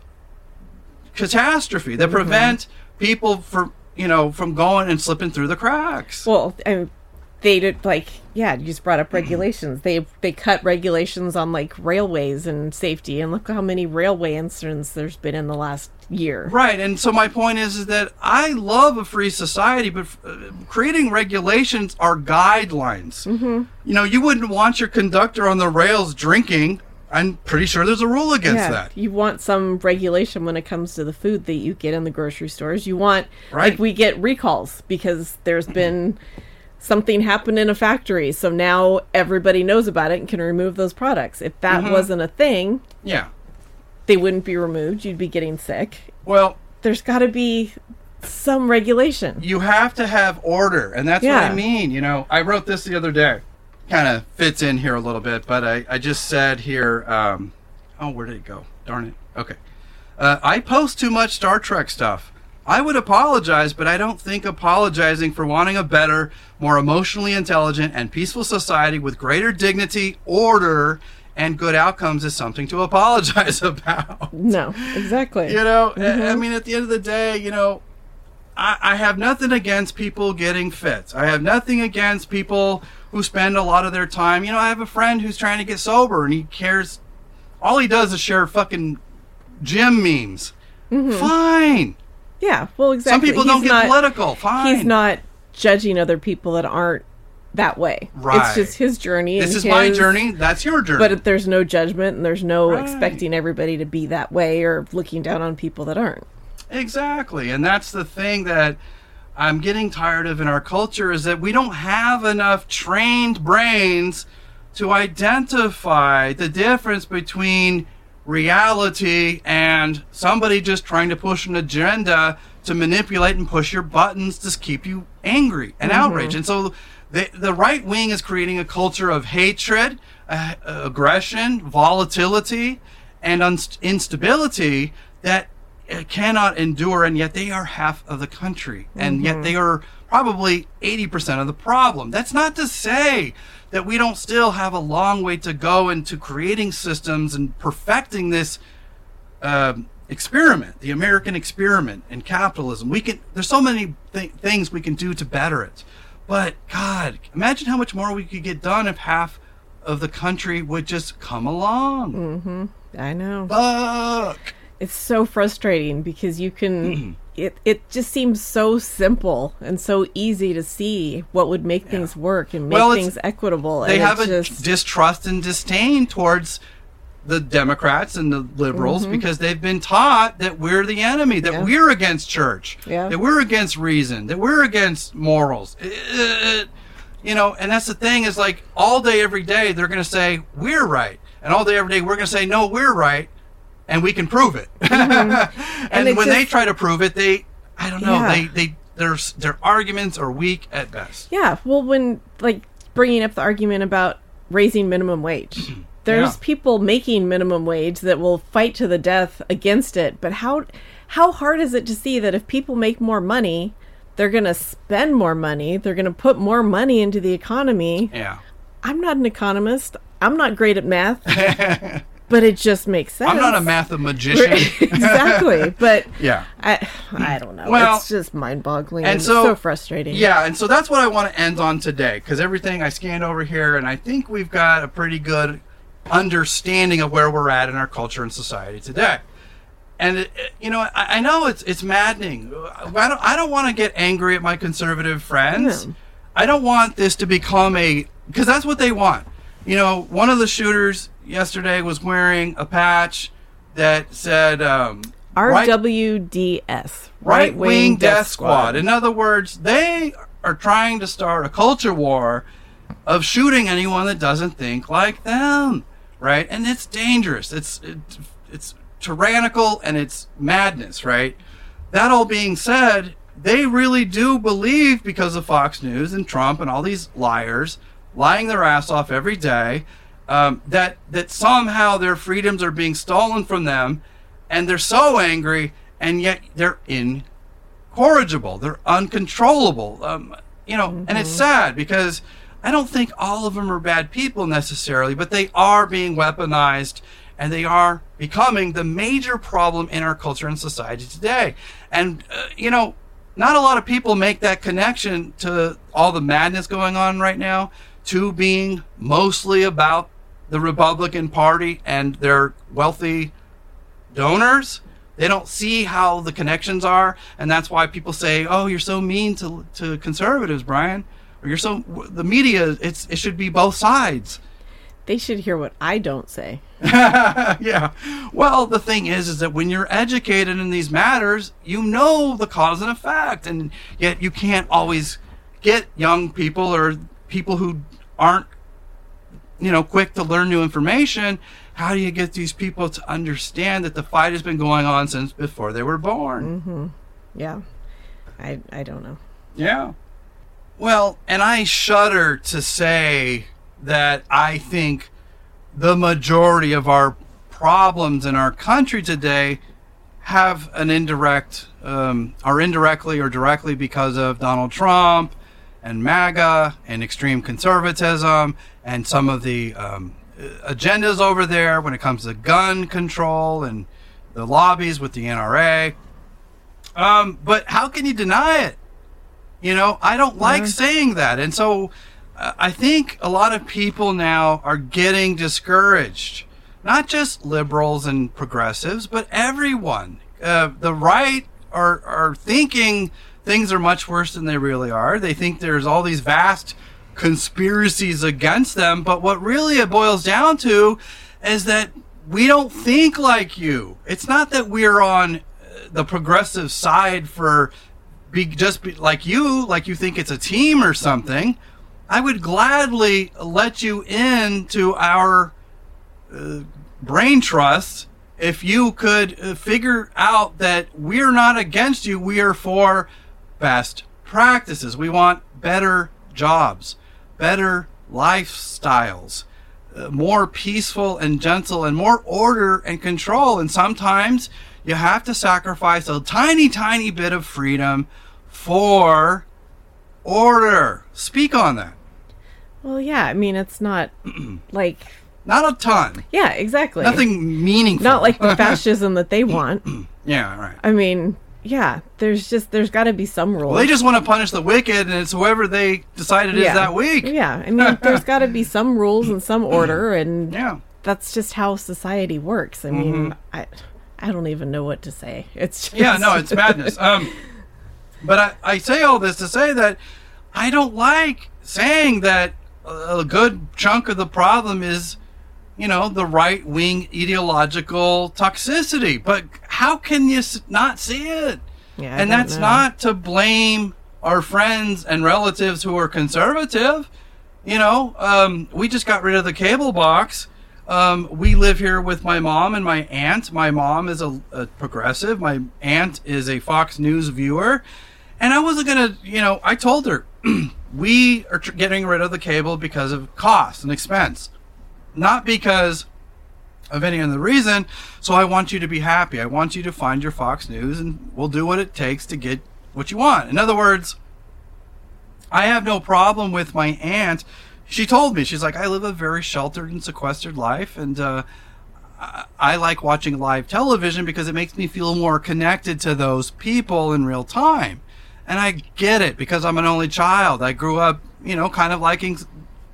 catastrophe, that prevent people from, you know, from going and slipping through the cracks. Well, I they did like yeah. You just brought up regulations. They they cut regulations on like railways and safety, and look how many railway incidents there's been in the last year. Right, and so my point is, is that I love a free society, but uh, creating regulations are guidelines. Mm-hmm. You know, you wouldn't want your conductor on the rails drinking. I'm pretty sure there's a rule against that. You want some regulation when it comes to the food that you get in the grocery stores. You want Right. like we get recalls because there's been something happened in a factory. So now everybody knows about it and can remove those products. If that Mm-hmm. wasn't a thing, Yeah. they wouldn't be removed. You'd be getting sick. Well, There's got to be some regulation. you have to have order, and that's what I mean. You know, I wrote this the other day. Kind of fits in here a little bit, but I, I just said here. Um, oh, where did it go? Darn it. Okay. Uh, I post too much Star Trek stuff. I would apologize, but I don't think apologizing for wanting a better, more emotionally intelligent, and peaceful society with greater dignity, order, and good outcomes is something to apologize about. No, exactly. You know, I- I mean, at the end of the day, you know, I, I have nothing against people getting fit. I have nothing against people who spend a lot of their time. You know, I have a friend who's trying to get sober and he cares. All he does is share fucking gym memes. Mm-hmm. Fine. Yeah, well, exactly. Some people don't get not- political. Fine. He's not judging other people that aren't that way. Right. It's just his journey. This is my journey. That's your journey. But there's no judgment and there's no Right. expecting everybody to be that way or looking down on people that aren't. Exactly. And that's the thing that I'm getting tired of in our culture is that we don't have enough trained brains to identify the difference between reality and somebody just trying to push an agenda to manipulate and push your buttons to keep you angry and outraged. And so the, the right wing is creating a culture of hatred, uh, aggression, volatility, and unst- instability that Uh, cannot endure, and yet they are half of the country, and yet mm-hmm. they are probably 80% of the problem. That's not to say that we don't still have a long way to go into creating systems and perfecting this um experiment, the American experiment in capitalism. We can. There's so many th- things we can do to better it. But God, imagine how much more we could get done if half of the country would just come along. Mm-hmm. I know. Fuck. It's so frustrating because you can it it just seems so simple and so easy to see what would make things work and make Well, things equitable. They have a just distrust and disdain towards the Democrats and the liberals because they've been taught that we're the enemy, that Mm-hmm. Yeah. we're against church, Yeah. that we're against reason, that we're against morals. Uh, you know, and that's the thing is like all day, every day, they're going to say we're right, and all day, every day, we're going to say no, we're right, and we can prove it. and Mm-hmm. And it when they try to prove it, they, I don't know, Yeah. they they their their arguments are weak at best. Yeah, well, when like bringing up the argument about raising minimum wage, there's Yeah. people making minimum wage that will fight to the death against it. But how how hard is it to see that if people make more money, they're going to spend more money, they're going to put more money into the economy? Yeah. I'm not an economist. I'm not great at math, but it just makes sense. I'm not a mathematician. exactly, but yeah. I I don't know. Well, it's just mind-boggling and and, so- so, frustrating. Yeah, and so that's what I want to end on today because everything I scanned over here, and I think we've got a pretty good understanding of where we're at in our culture and society today. And it, it- you know, I, I know it's it's maddening. I don't I don't want to get angry at my conservative friends. No. I don't want this to become a because that's what they want. You know, one of the shooters yesterday was wearing a patch that said um, RWDS, right wing death squad. In other words, they are trying to start a culture war of shooting anyone that doesn't think like them, right? And it's dangerous. It's it's, it's tyrannical and it's madness, right? That all being said, they really do believe because of Fox News and Trump and all these liars lying their ass off every day um, that that somehow their freedoms are being stolen from them, and they're so angry, and yet they're incorrigible. They're uncontrollable. Um, you know, and it's sad because I don't think all of them are bad people necessarily, but they are being weaponized and they are becoming the major problem in our culture and society today. And, uh, you know, not a lot of people make that connection to all the madness going on right now to being mostly about the Republican Party and their wealthy donors. They don't see how the connections are, and that's why people say, "Oh, you're so mean to to conservatives, Brian," or "You're so." The media, it's it should be both sides. They should hear what I don't say. yeah. Well, the thing is, is that when you're educated in these matters, you know the cause and effect, and yet you can't always get young people or people who aren't, you know, quick to learn new information. How do you get these people to understand that the fight has been going on since before they were born? Yeah. I I don't know. Yeah. Well, and I shudder to say that I think the majority of our problems in our country today have an indirect, um, are indirectly or directly because of Donald Trump and MAGA and extreme conservatism and some of the um, agendas over there when it comes to gun control and the lobbies with the NRA. Um, but how can you deny it? You know, I don't like saying that. And so uh, I think a lot of people now are getting discouraged. Not just liberals and progressives, but everyone. Uh, the right are, are thinking things are much worse than they really are. They think there's all these vast conspiracies against them. But what really it boils down to is that we don't think like you. It's not that we're on uh, the progressive side for be just be like you, like you think it's a team or something. I would gladly let you in to our uh, brain trust if you could uh, figure out that we're not against you. We are for best practices. We want better jobs, better lifestyles, uh, more peaceful and gentle, and more order and control. And sometimes you have to sacrifice a tiny, tiny bit of freedom for order. Speak on that. Well, yeah. I mean, it's not like Not a ton. yeah, exactly. Nothing meaningful. Not like the fascism that they want. yeah, right. I mean, yeah. There's just there's got to be some rules. Well, they just want to punish the wicked, and it's whoever they decided is that week. Yeah. I mean, there's got to be some rules and some order, and Yeah. that's just how society works. I mean, I I don't even know what to say. It's just, Mm-hmm. Yeah, no, it's madness. Um, but I, I say all this to say that I don't like saying that a good chunk of the problem is, you know, the right wing ideological toxicity. But how can you not see it? Yeah, and that's know. not to blame our friends and relatives who are conservative. You know, um, we just got rid of the cable box. Um, we live here with my mom and my aunt. My mom is a, a progressive. My aunt is a Fox News viewer. And I wasn't going to, you know, I told her, we are tr- getting rid of the cable because of cost and expense, not because of any other reason. So I want you to be happy. I want you to find your Fox News and we'll do what it takes to get what you want. In other words, I have no problem with my aunt. She told me, she's like, I live a very sheltered and sequestered life, and uh, I, I like watching live television because it makes me feel more connected to those people in real time. And I get it because I'm an only child. I grew up, you know, kind of liking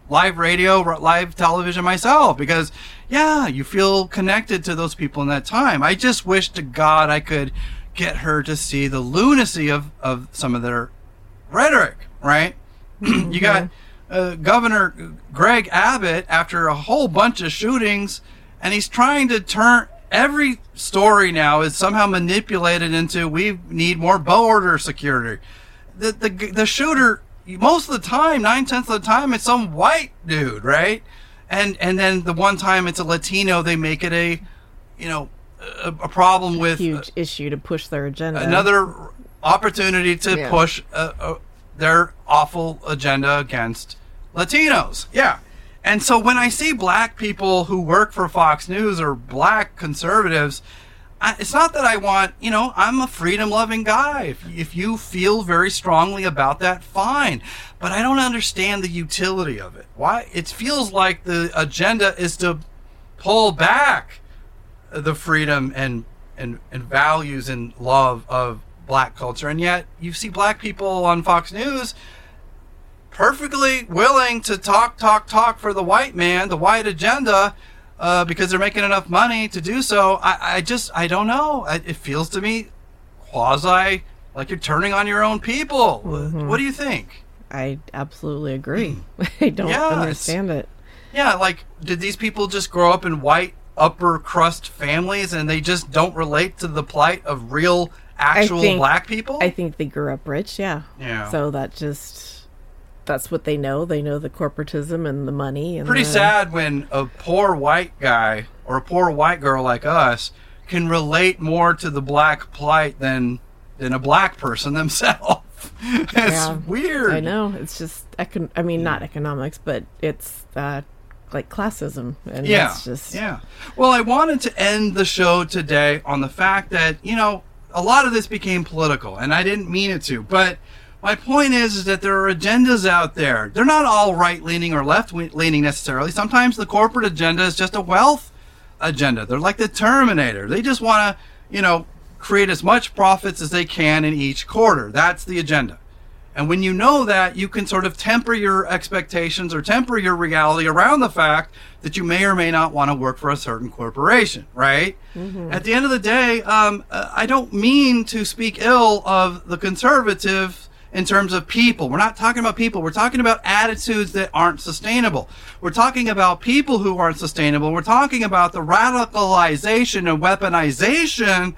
live radio, live television myself because, yeah, you feel connected to those people in that time. I just wish to God I could get her to see the lunacy of, of some of their rhetoric, right? you got uh, Governor Greg Abbott after a whole bunch of shootings, and he's trying to turn every story now is somehow manipulated into we need more border security. The the the shooter most of the time, nine tenths of the time, it's some white dude, right? And and then the one time it's a Latino, they make it a you know a, a problem with huge issue to push their agenda. another opportunity to Yeah. push uh, uh, their awful agenda against Latinos. Yeah. And so when I see black people who work for Fox News or black conservatives, I, it's not that I want, you know, I'm a freedom loving guy. If, if you feel very strongly about that, fine. But I don't understand the utility of it. Why? It feels like the agenda is to pull back the freedom and and and values and love of black culture and yet you see black people on Fox News perfectly willing to talk talk talk for the white man the white agenda uh, because they're making enough money to do so I, I just I don't know I, it feels to me quasi like you're turning on your own people what do you think I absolutely agree. I don't Yeah, understand it. Yeah, like did these people just grow up in white upper crust families and they just don't relate to the plight of real actual think- black people? I think they grew up rich, yeah. Yeah. So that just that's what they know. They know the corporatism and the money and Pretty the, sad when a poor white guy or a poor white girl like us can relate more to the black plight than than a black person themselves. it's Yeah. weird. I know. It's just econ- I mean not economics, but it's uh like classism and Yeah. it's just Yeah. Well, I wanted to end the show today on the fact that, you know, a lot of this became political, and I didn't mean it to, but my point is, is that there are agendas out there. They're not all right leaning or left leaning necessarily. Sometimes the corporate agenda is just a wealth agenda. They're like the Terminator. They just want to, you know, create as much profits as they can in each quarter. That's the agenda. And when you know that, you can sort of temper your expectations or temper your reality around the fact that you may or may not want to work for a certain corporation, right? At the end of the day, um, uh, I don't mean to speak ill of the conservative in terms of people. We're not talking about people. We're talking about attitudes that aren't sustainable. We're talking about people who aren't sustainable. We're talking about the radicalization and weaponization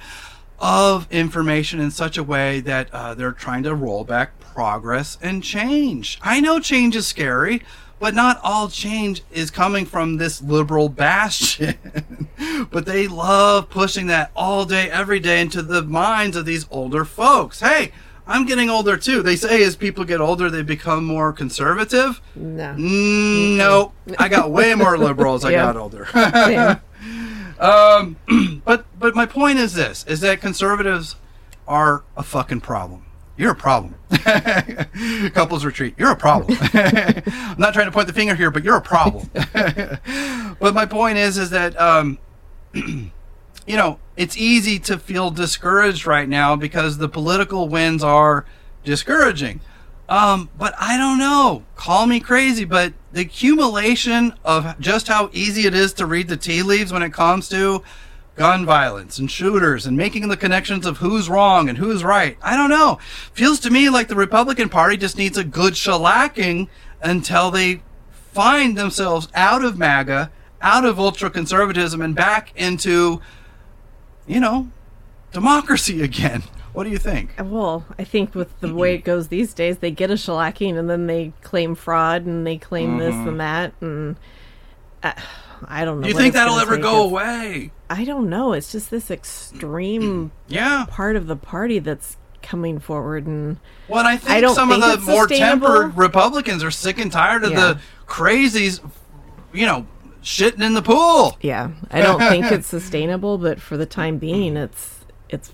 of information in such a way that uh, they're trying to roll back progress and change. I know change is scary, but not all change is coming from this liberal bastion. but they love pushing that all day, every day into the minds of these older folks. Hey, I'm getting older too. They say as people get older, they become more conservative. no. Mm, no, I got way more liberal as I Yeah. got older. Um, but but my point is this: is that conservatives are a fucking problem. you're a problem. Couples retreat, you're a problem. I'm not trying to point the finger here, but you're a problem. but my point is, is that um, you know it's easy to feel discouraged right now because the political winds are discouraging. Um, but I don't know. Call me crazy, but the accumulation of just how easy it is to read the tea leaves when it comes to gun violence and shooters and making the connections of who's wrong and who's right. I don't know. Feels to me like the Republican Party just needs a good shellacking until they find themselves out of MAGA, out of ultra conservatism, and back into, you know, democracy again. What do you think? Well, I think with the way it goes these days, they get a shellacking and then they claim fraud and they claim this and that and uh, I don't know. Do you think that'll ever go It's- away? I don't know. It's just this extreme Yeah. part of the party that's coming forward and Well, and I think I some of the more tempered Republicans are sick and tired of Yeah. the crazies, you know, shitting in the pool. yeah, I don't think it's sustainable, but for the time being it's it's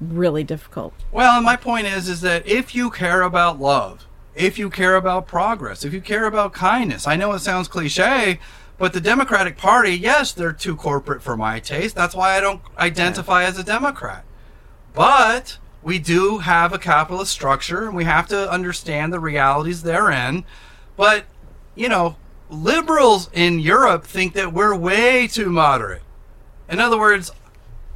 really difficult. Well, my point is, is that if you care about love, if you care about progress, if you care about kindness, I know it sounds cliche, but the Democratic Party, yes, they're too corporate for my taste. That's why I don't identify as a Democrat. But we do have a capitalist structure, and we have to understand the realities therein. But, you know, liberals in Europe think that we're way too moderate. In other words,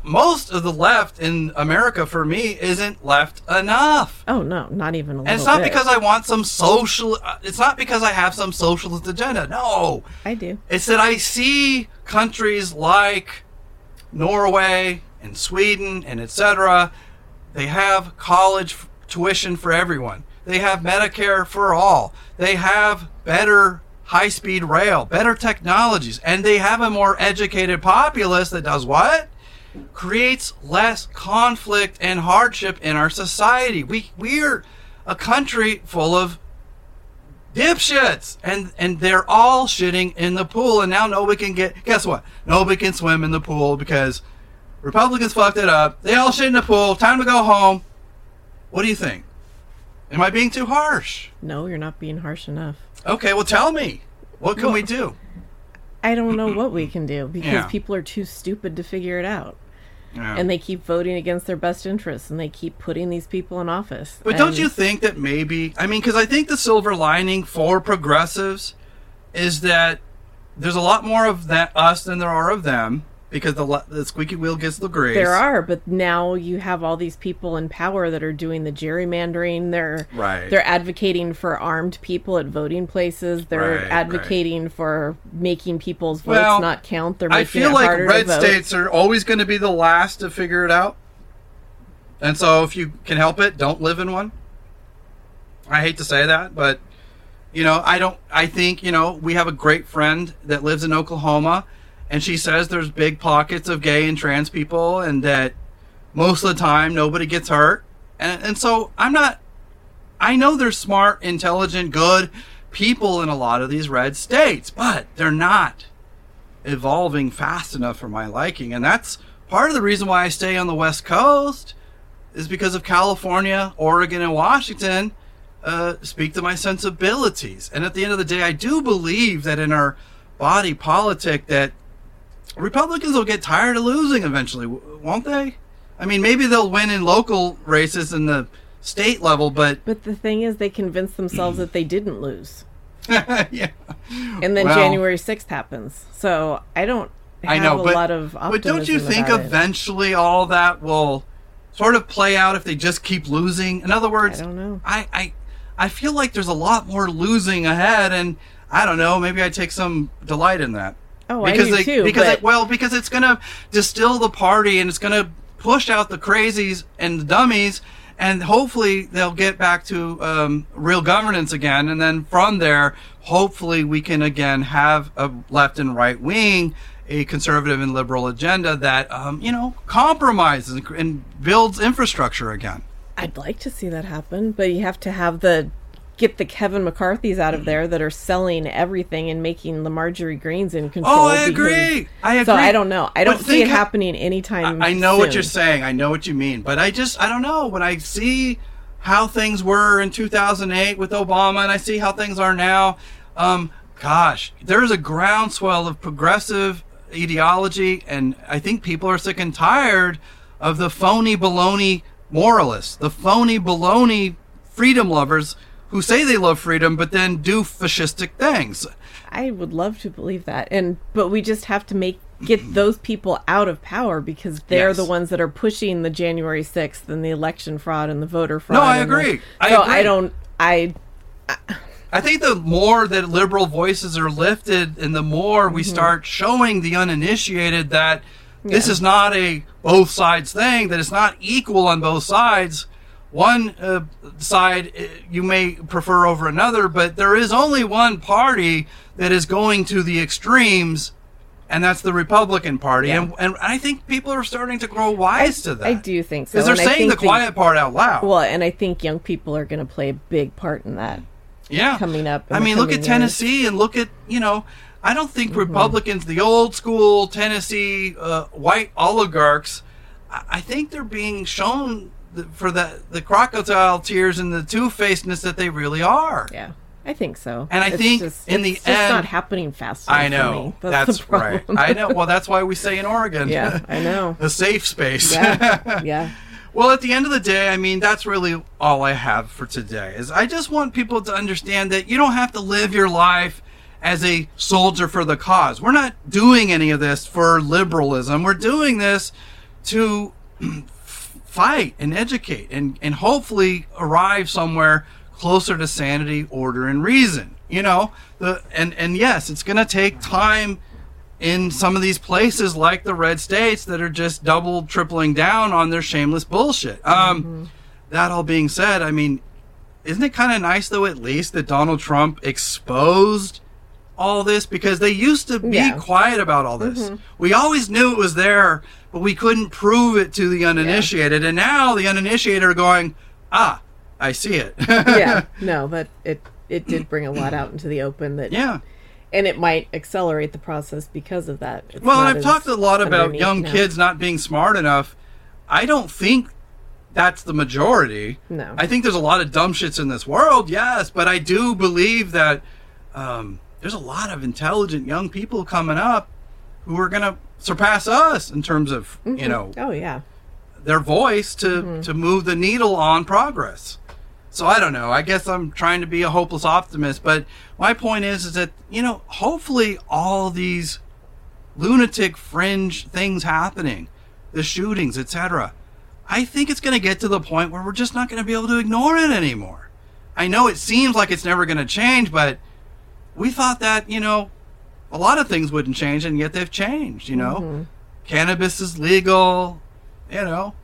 most of the left in America for me isn't left enough. Oh no, not even a little And it's not bit. because I want some social uh, it's not because I have some socialist agenda. No. I do. It's that I see countries like Norway and Sweden and etc. They have college tuition for everyone. They have Medicare for all. They have better high-speed rail, better technologies, and they have a more educated populace that does what? Creates less conflict and hardship in our society. We we're a country full of dipshits and and they're all shitting in the pool and now nobody can get guess what nobody can swim in the pool because republicans fucked it up they all shit in the pool time to go home what do you think am i being too harsh No, you're not being harsh enough. Okay well tell me what can Well- we do I don't know what we can do because Yeah. people are too stupid to figure it out. Yeah. And they keep voting against their best interests and they keep putting these people in office. But don't you think that maybe, I mean, because I think the silver lining for progressives is that there's a lot more of that us than there are of them because the, the squeaky wheel gets the grease. There are, but now you have all these people in power that are doing the gerrymandering. They're Right. they're advocating for armed people at voting places. They're Right, right. advocating for making people's votes Well, not count. They're I feel like red states are always going to be the last to figure it out. And so if you can help it, don't live in one. I hate to say that, but you know, I don't I think, you know, we have a great friend that lives in Oklahoma and she says there's big pockets of gay and trans people and that most of the time nobody gets hurt. And and so I'm not I know they're smart, intelligent, good people in a lot of these red states, but they're not evolving fast enough for my liking. And that's part of the reason why I stay on the West Coast is because of California, Oregon, and Washington uh, speak to my sensibilities. And at the end of the day, I do believe that in our body politic that Republicans will get tired of losing eventually, won't they? I mean, maybe they'll win in local races in the state level, but But the thing is, they convinced themselves that they didn't lose, yeah. and then Well- January sixth happens. So I don't. Have I know, a but, lot of but don't you think about it. eventually all that will sort of play out if they just keep losing? In other words, I don't know. I, I, I feel like there's a lot more losing ahead, and I don't know. Maybe I take some delight in that. Oh, I because do they, too. Because but it, well, because it's gonna distill the party, and it's gonna push out the crazies and the dummies, and hopefully they'll get back to um, real governance again. And then from there, hopefully we can again have a left and right wing, a conservative and liberal agenda that um, you know compromises and builds infrastructure again. I'd like to see that happen, but you have to have the get the Kevin McCarthy's out of there that are selling everything and making the Marjorie Greenes in control. Oh, I because- agree. I agree. So I don't know. I don't see it happening anytime. I, I know what you're saying. I know what you mean, but I just I don't know when I see how things were in 2008 with Obama, and I see how things are now. Um, gosh, there's a groundswell of progressive ideology, and I think people are sick and tired of the phony baloney moralists, the phony baloney freedom lovers who say they love freedom but then do fascistic things. I would love to believe that. And but we just have to make get mm-hmm. those people out of power because they're Yes. the ones that are pushing the January 6th and the election fraud and the voter fraud. No, I and the- agree. I so agree. I don't I I think the more that liberal voices are lifted and the more we mm-hmm. start showing the uninitiated that this is not a both sides thing, that it's not equal on both sides. One uh, side uh, you may prefer over another, but there is only one party that is going to the extremes, and that's the Republican Party. Yeah. And, and I think people are starting to grow wise to that. I do think so. Because they're and I saying the quiet part out loud. well, and I think young people are going to play a big part in that. yeah coming up i mean look at years. tennessee and look at you know i don't think Mm-hmm. republicans the old school tennessee uh, white oligarchs I, I think they're being shown the, for the the crocodile tears and the two-facedness that they really are Yeah. I think so. And I It's think just, in the it's just end- not happening fast. i know that's, the right i know well that's why we say in oregon yeah, I know. a safe space Yeah, yeah. Well, at the end of the day, I mean, that's really all I have for today. Is I just want people to understand that you don't have to live your life as a soldier for the cause. We're not doing any of this for liberalism. We're doing this to fight and educate and, and hopefully arrive somewhere closer to sanity, order, and reason. You know, the and and yes, it's going to take time in some of these places like the red states that are just double tripling down on their shameless bullshit. Um, That all being said, I mean, isn't it kind of nice though at least that Donald Trump exposed all this because they used to be Yeah. quiet about all this. We always knew it was there, but we couldn't prove it to the uninitiated. And now the uninitiated are going, "Ah, I see it." yeah. No, but it it did bring a lot out into the open that yeah. and it might accelerate the process because of that. It's Well, I've talked a lot about young now. kids not being smart enough. I don't think that's the majority. No. I think there's a lot of dumb shits in this world, yes, but I do believe that um, there's a lot of intelligent young people coming up who are going to surpass us in terms of, you know, Oh yeah. their voice to Mm-hmm. to move the needle on progress. So I don't know. I guess I'm trying to be a hopeless optimist, but my point is is that you know, hopefully all these lunatic fringe things happening, the shootings, etc. I think it's going to get to the point where we're just not going to be able to ignore it anymore. I know it seems like it's never going to change, but we thought that, you know, a lot of things wouldn't change and yet they've changed, you know. Mm-hmm. Cannabis is legal, you know.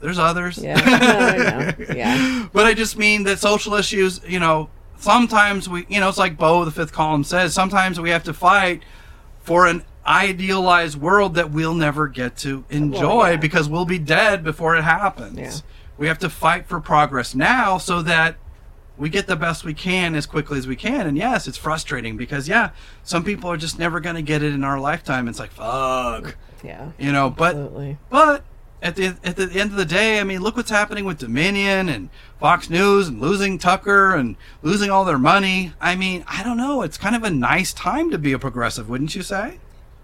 There's others. Yeah. No, I. Yeah. but I just mean that social issues, you know, sometimes we, you know, it's like Beau, the fifth column says, sometimes we have to fight for an idealized world that we'll never get to enjoy yeah. because we'll be dead before it happens. Yeah. We have to fight for progress now so that we get the best we can as quickly as we can. And yes, it's frustrating because, yeah, some people are just never going to get it in our lifetime. It's like, fuck, Yeah. you know, but Absolutely. but at the at the end of the day, I mean, look what's happening with Dominion and Fox News and losing Tucker and losing all their money. I mean, I don't know. It's kind of a nice time to be a progressive, wouldn't you say?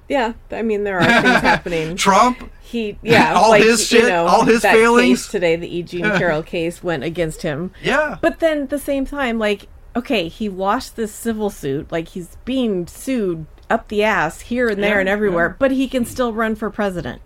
Yeah. I mean, there are things happening. Trump, He, yeah, All like, his you shit, know, all his that failings. Case today, the E. Jean Carroll case went against him. yeah, But then at the same time, like, okay, he lost this civil suit. Like, he's being sued up the ass here and there Yeah, and everywhere, yeah. but he can still run for president.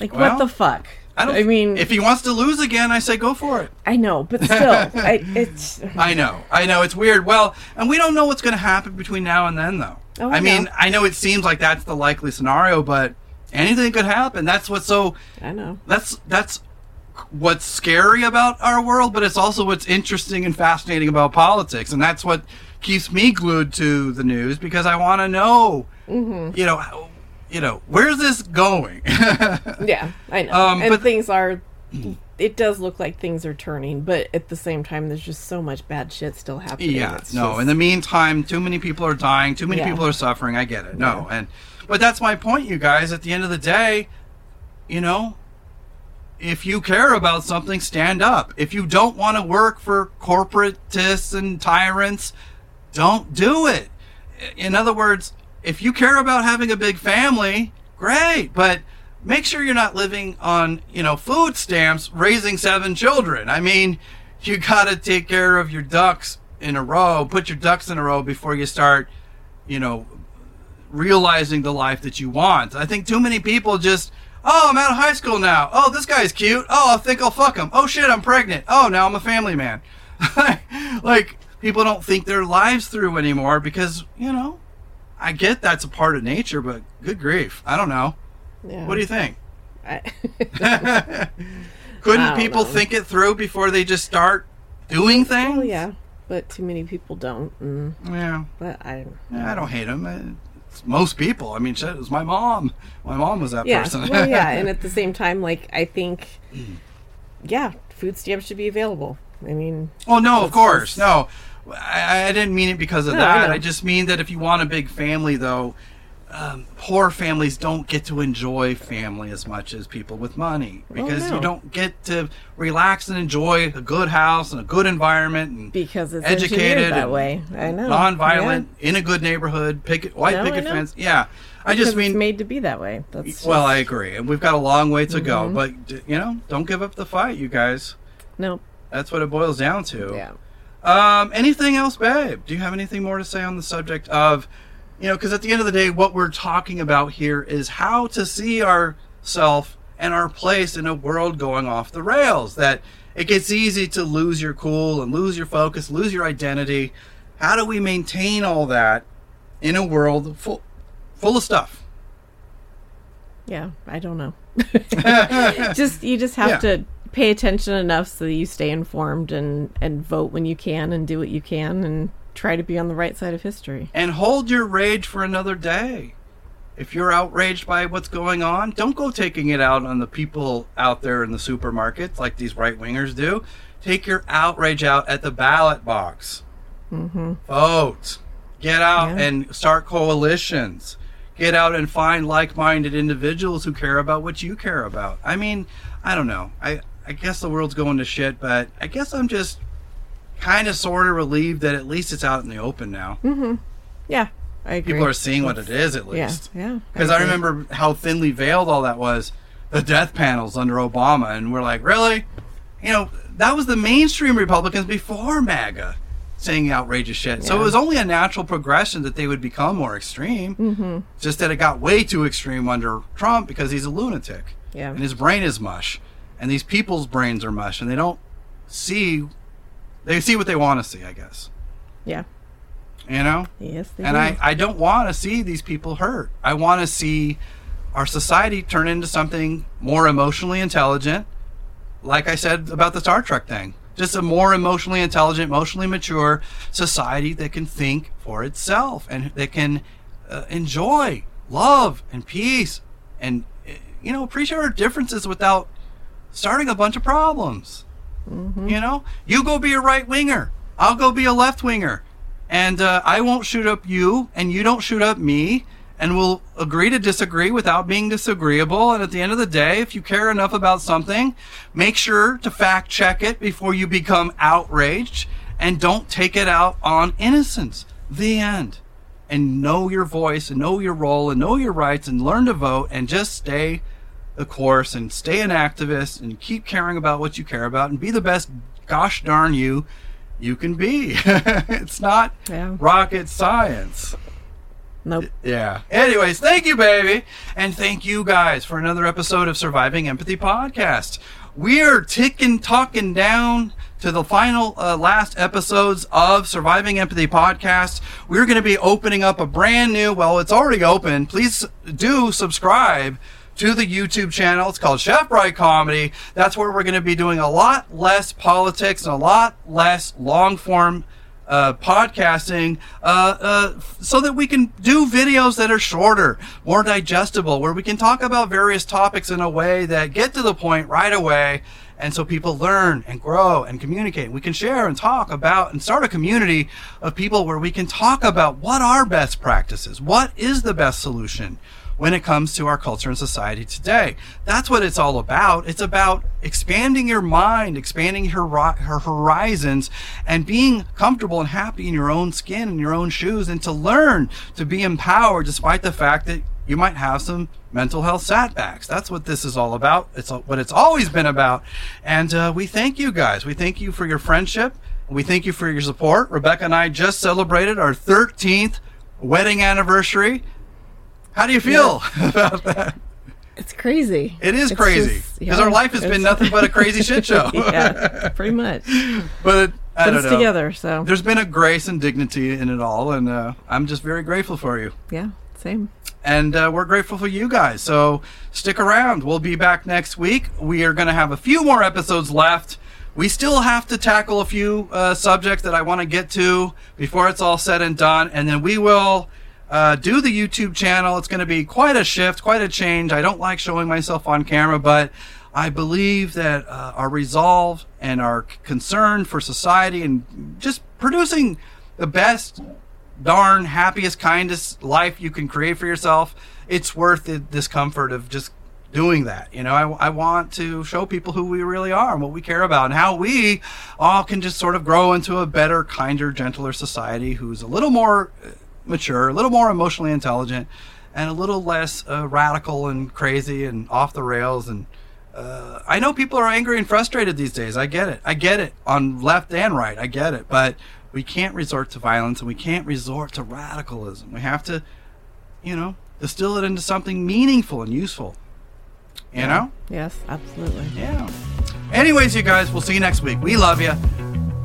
Like, Well, what the fuck? I don't. I mean, if he wants to lose again, I say go for it. I know, but still, I, it's I know, I know, it's weird. Well, and we don't know what's going to happen between now and then, though. Oh, I, I mean. I know it seems like that's the likely scenario, but anything could happen. That's what's so I know. that's that's what's scary about our world, but it's also what's interesting and fascinating about politics, and that's what keeps me glued to the news because I want to know, Mm-hmm. you know, you know, where's this going? Yeah, I know. Um, and but- things are. It does look like things are turning, but at the same time, there's just so much bad shit still happening. yeah, It's no. just- In the meantime, too many people are dying, too many Yeah. people are suffering. I get it. No, and but that's my point, you guys. At the end of the day, you know, if you care about something, stand up. If you don't want to work for corporatists and tyrants, don't do it. In other words, if you care about having a big family, great, but make sure you're not living on, you know, food stamps raising seven children. I mean, you got to take care of your ducks in a row, put your ducks in a row before you start, you know, realizing the life that you want. I think too many people just, oh, I'm out of high school now. Oh, this guy's cute. Oh, I think I'll fuck him. Oh shit, I'm pregnant. Oh, now I'm a family man. like, people don't think their lives through anymore because, you know, I get that's a part of nature, but good grief. I don't know. Yeah. What do you think? I, Couldn't I people know. think it through before they just start doing things? well, yeah, but too many people don't. And, Yeah. but I, Yeah, I don't hate them. Uh, it's most people. I mean, shit, it was my mom. My mom was that yeah, person. well, yeah, and at the same time, like I think, yeah, food stamps should be available. I mean, well, no, of course, no. I, I didn't mean it because of No, that. know. I, just mean that if you want a big family, though, um, poor families don't get to enjoy family as much as people with money because no. you don't get to relax and enjoy a good house and a good environment and because it's educated that way. I know, non-violent in a good neighborhood, picket white No, picket fence. Yeah, I Yeah, just mean it's made to be that way. That's Well, just- I agree, and we've got a long way to go. Mhm. But you know, don't give up the fight, you guys. no, That's what it boils down to. yeah. Um, anything else, babe? Do you have anything more to say on the subject of, you know, because at the end of the day, what we're talking about here is how to see ourself and our place in a world going off the rails. That it gets easy to lose your cool and lose your focus, lose your identity. How do we maintain all that in a world full full of stuff? Yeah, I don't know. just you just have Yeah. to pay attention enough so that you stay informed and and vote when you can and do what you can and try to be on the right side of history. and hold your rage for another day. If you're outraged by what's going on, don't go taking it out on the people out there in the supermarkets like these right wingers do. Take your outrage out at the ballot box. Mm-hmm. Vote. Get out Yeah. and start coalitions. Get out and find like minded individuals who care about what you care about. I mean, I don't know. I, I guess the world's going to shit, but I guess I'm just kind of sort of relieved that at least it's out in the open now Yeah, I agree. people are seeing what it is at least. yeah. Because I, agree. remember how thinly veiled all that was, the death panels under Obama, and we're like, really? You know, that was the mainstream Republicans before MAGA saying outrageous shit. So it was only a natural progression that they would become more extreme. Mm-hmm. Just that it got way too extreme under Trump because he's a lunatic. Yeah. And his brain is mush. And these people's brains are mush, and they don't see. They see what they want to see, I guess. Yeah. You know? Yes, and do. I, I don't want to see these people hurt. I want to see our society turn into something more emotionally intelligent. Like I said about the Star Trek thing, just a more emotionally intelligent, emotionally mature society that can think for itself and that can uh, enjoy love and peace and uh, you know appreciate our differences without starting a bunch of problems. You know, you go be a right winger. I'll go be a left winger, and uh, I won't shoot up you, and you don't shoot up me, and we'll agree to disagree without being disagreeable. And at the end of the day, if you care enough about something, make sure to fact check it before you become outraged, and don't take it out on innocence. The end. And know your voice, and know your role, and know your rights, and learn to vote, and just stay the course and stay an activist and keep caring about what you care about and be the best gosh darn you you can be. it's not Yeah. rocket science. Nope. Yeah. Anyways, thank you, baby. And thank you guys for another episode of Surviving Empathy Podcast. We are ticking, talking down to the final uh, last episodes of Surviving Empathy Podcast. We're going to be opening up a brand new, well, it's already open. Please do subscribe to the YouTube channel. It's called Chef Bry Comedy. That's where we're going to be doing a lot less politics and a lot less long form uh, podcasting uh, uh, so that we can do videos that are shorter, more digestible, where we can talk about various topics in a way that get to the point right away. And so people learn and grow and communicate. We can share and talk about and start a community of people where we can talk about what are best practices, what is the best solution, when it comes to our culture and society today. That's what it's all about. It's about expanding your mind, expanding your, her horizons, and being comfortable and happy in your own skin and your own shoes, and to learn to be empowered despite the fact that you might have some mental health setbacks. That's what this is all about. It's what it's always been about. And uh, we thank you guys. We thank you for your friendship. We thank you for your support. Rebecca and I just celebrated our 13th wedding anniversary. How do you feel yeah. about that? It's crazy. It is it's crazy because yeah, our life has been nothing but a crazy shit show. yeah, pretty much. But I but don't know. together, so there's been a grace and dignity in it all, and uh, I'm just very grateful for you. Yeah, same. And uh, we're grateful for you guys. So stick around. We'll be back next week. We are going to have a few more episodes left. We still have to tackle a few uh, subjects that I want to get to before it's all said and done, and then we will uh, do the YouTube channel. It's going to be quite a shift, quite a change. I don't like showing myself on camera, but I believe that uh, our resolve and our concern for society and just producing the best, darn, happiest, kindest life you can create for yourself, it's worth the discomfort of just doing that. You know, I, I want to show people who we really are and what we care about and how we all can just sort of grow into a better, kinder, gentler society who's a little more uh, mature, a little more emotionally intelligent, and a little less uh, radical and crazy and off the rails. And uh, I know people are angry and frustrated these days. I get it. I get it on left and right. I get it. But we can't resort to violence and we can't resort to radicalism. We have to, you know, distill it into something meaningful and useful. You yeah. know? Yes, absolutely. Yeah. Anyways, you guys, we'll see you next week. We love you.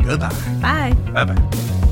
Goodbye. Bye. Bye bye.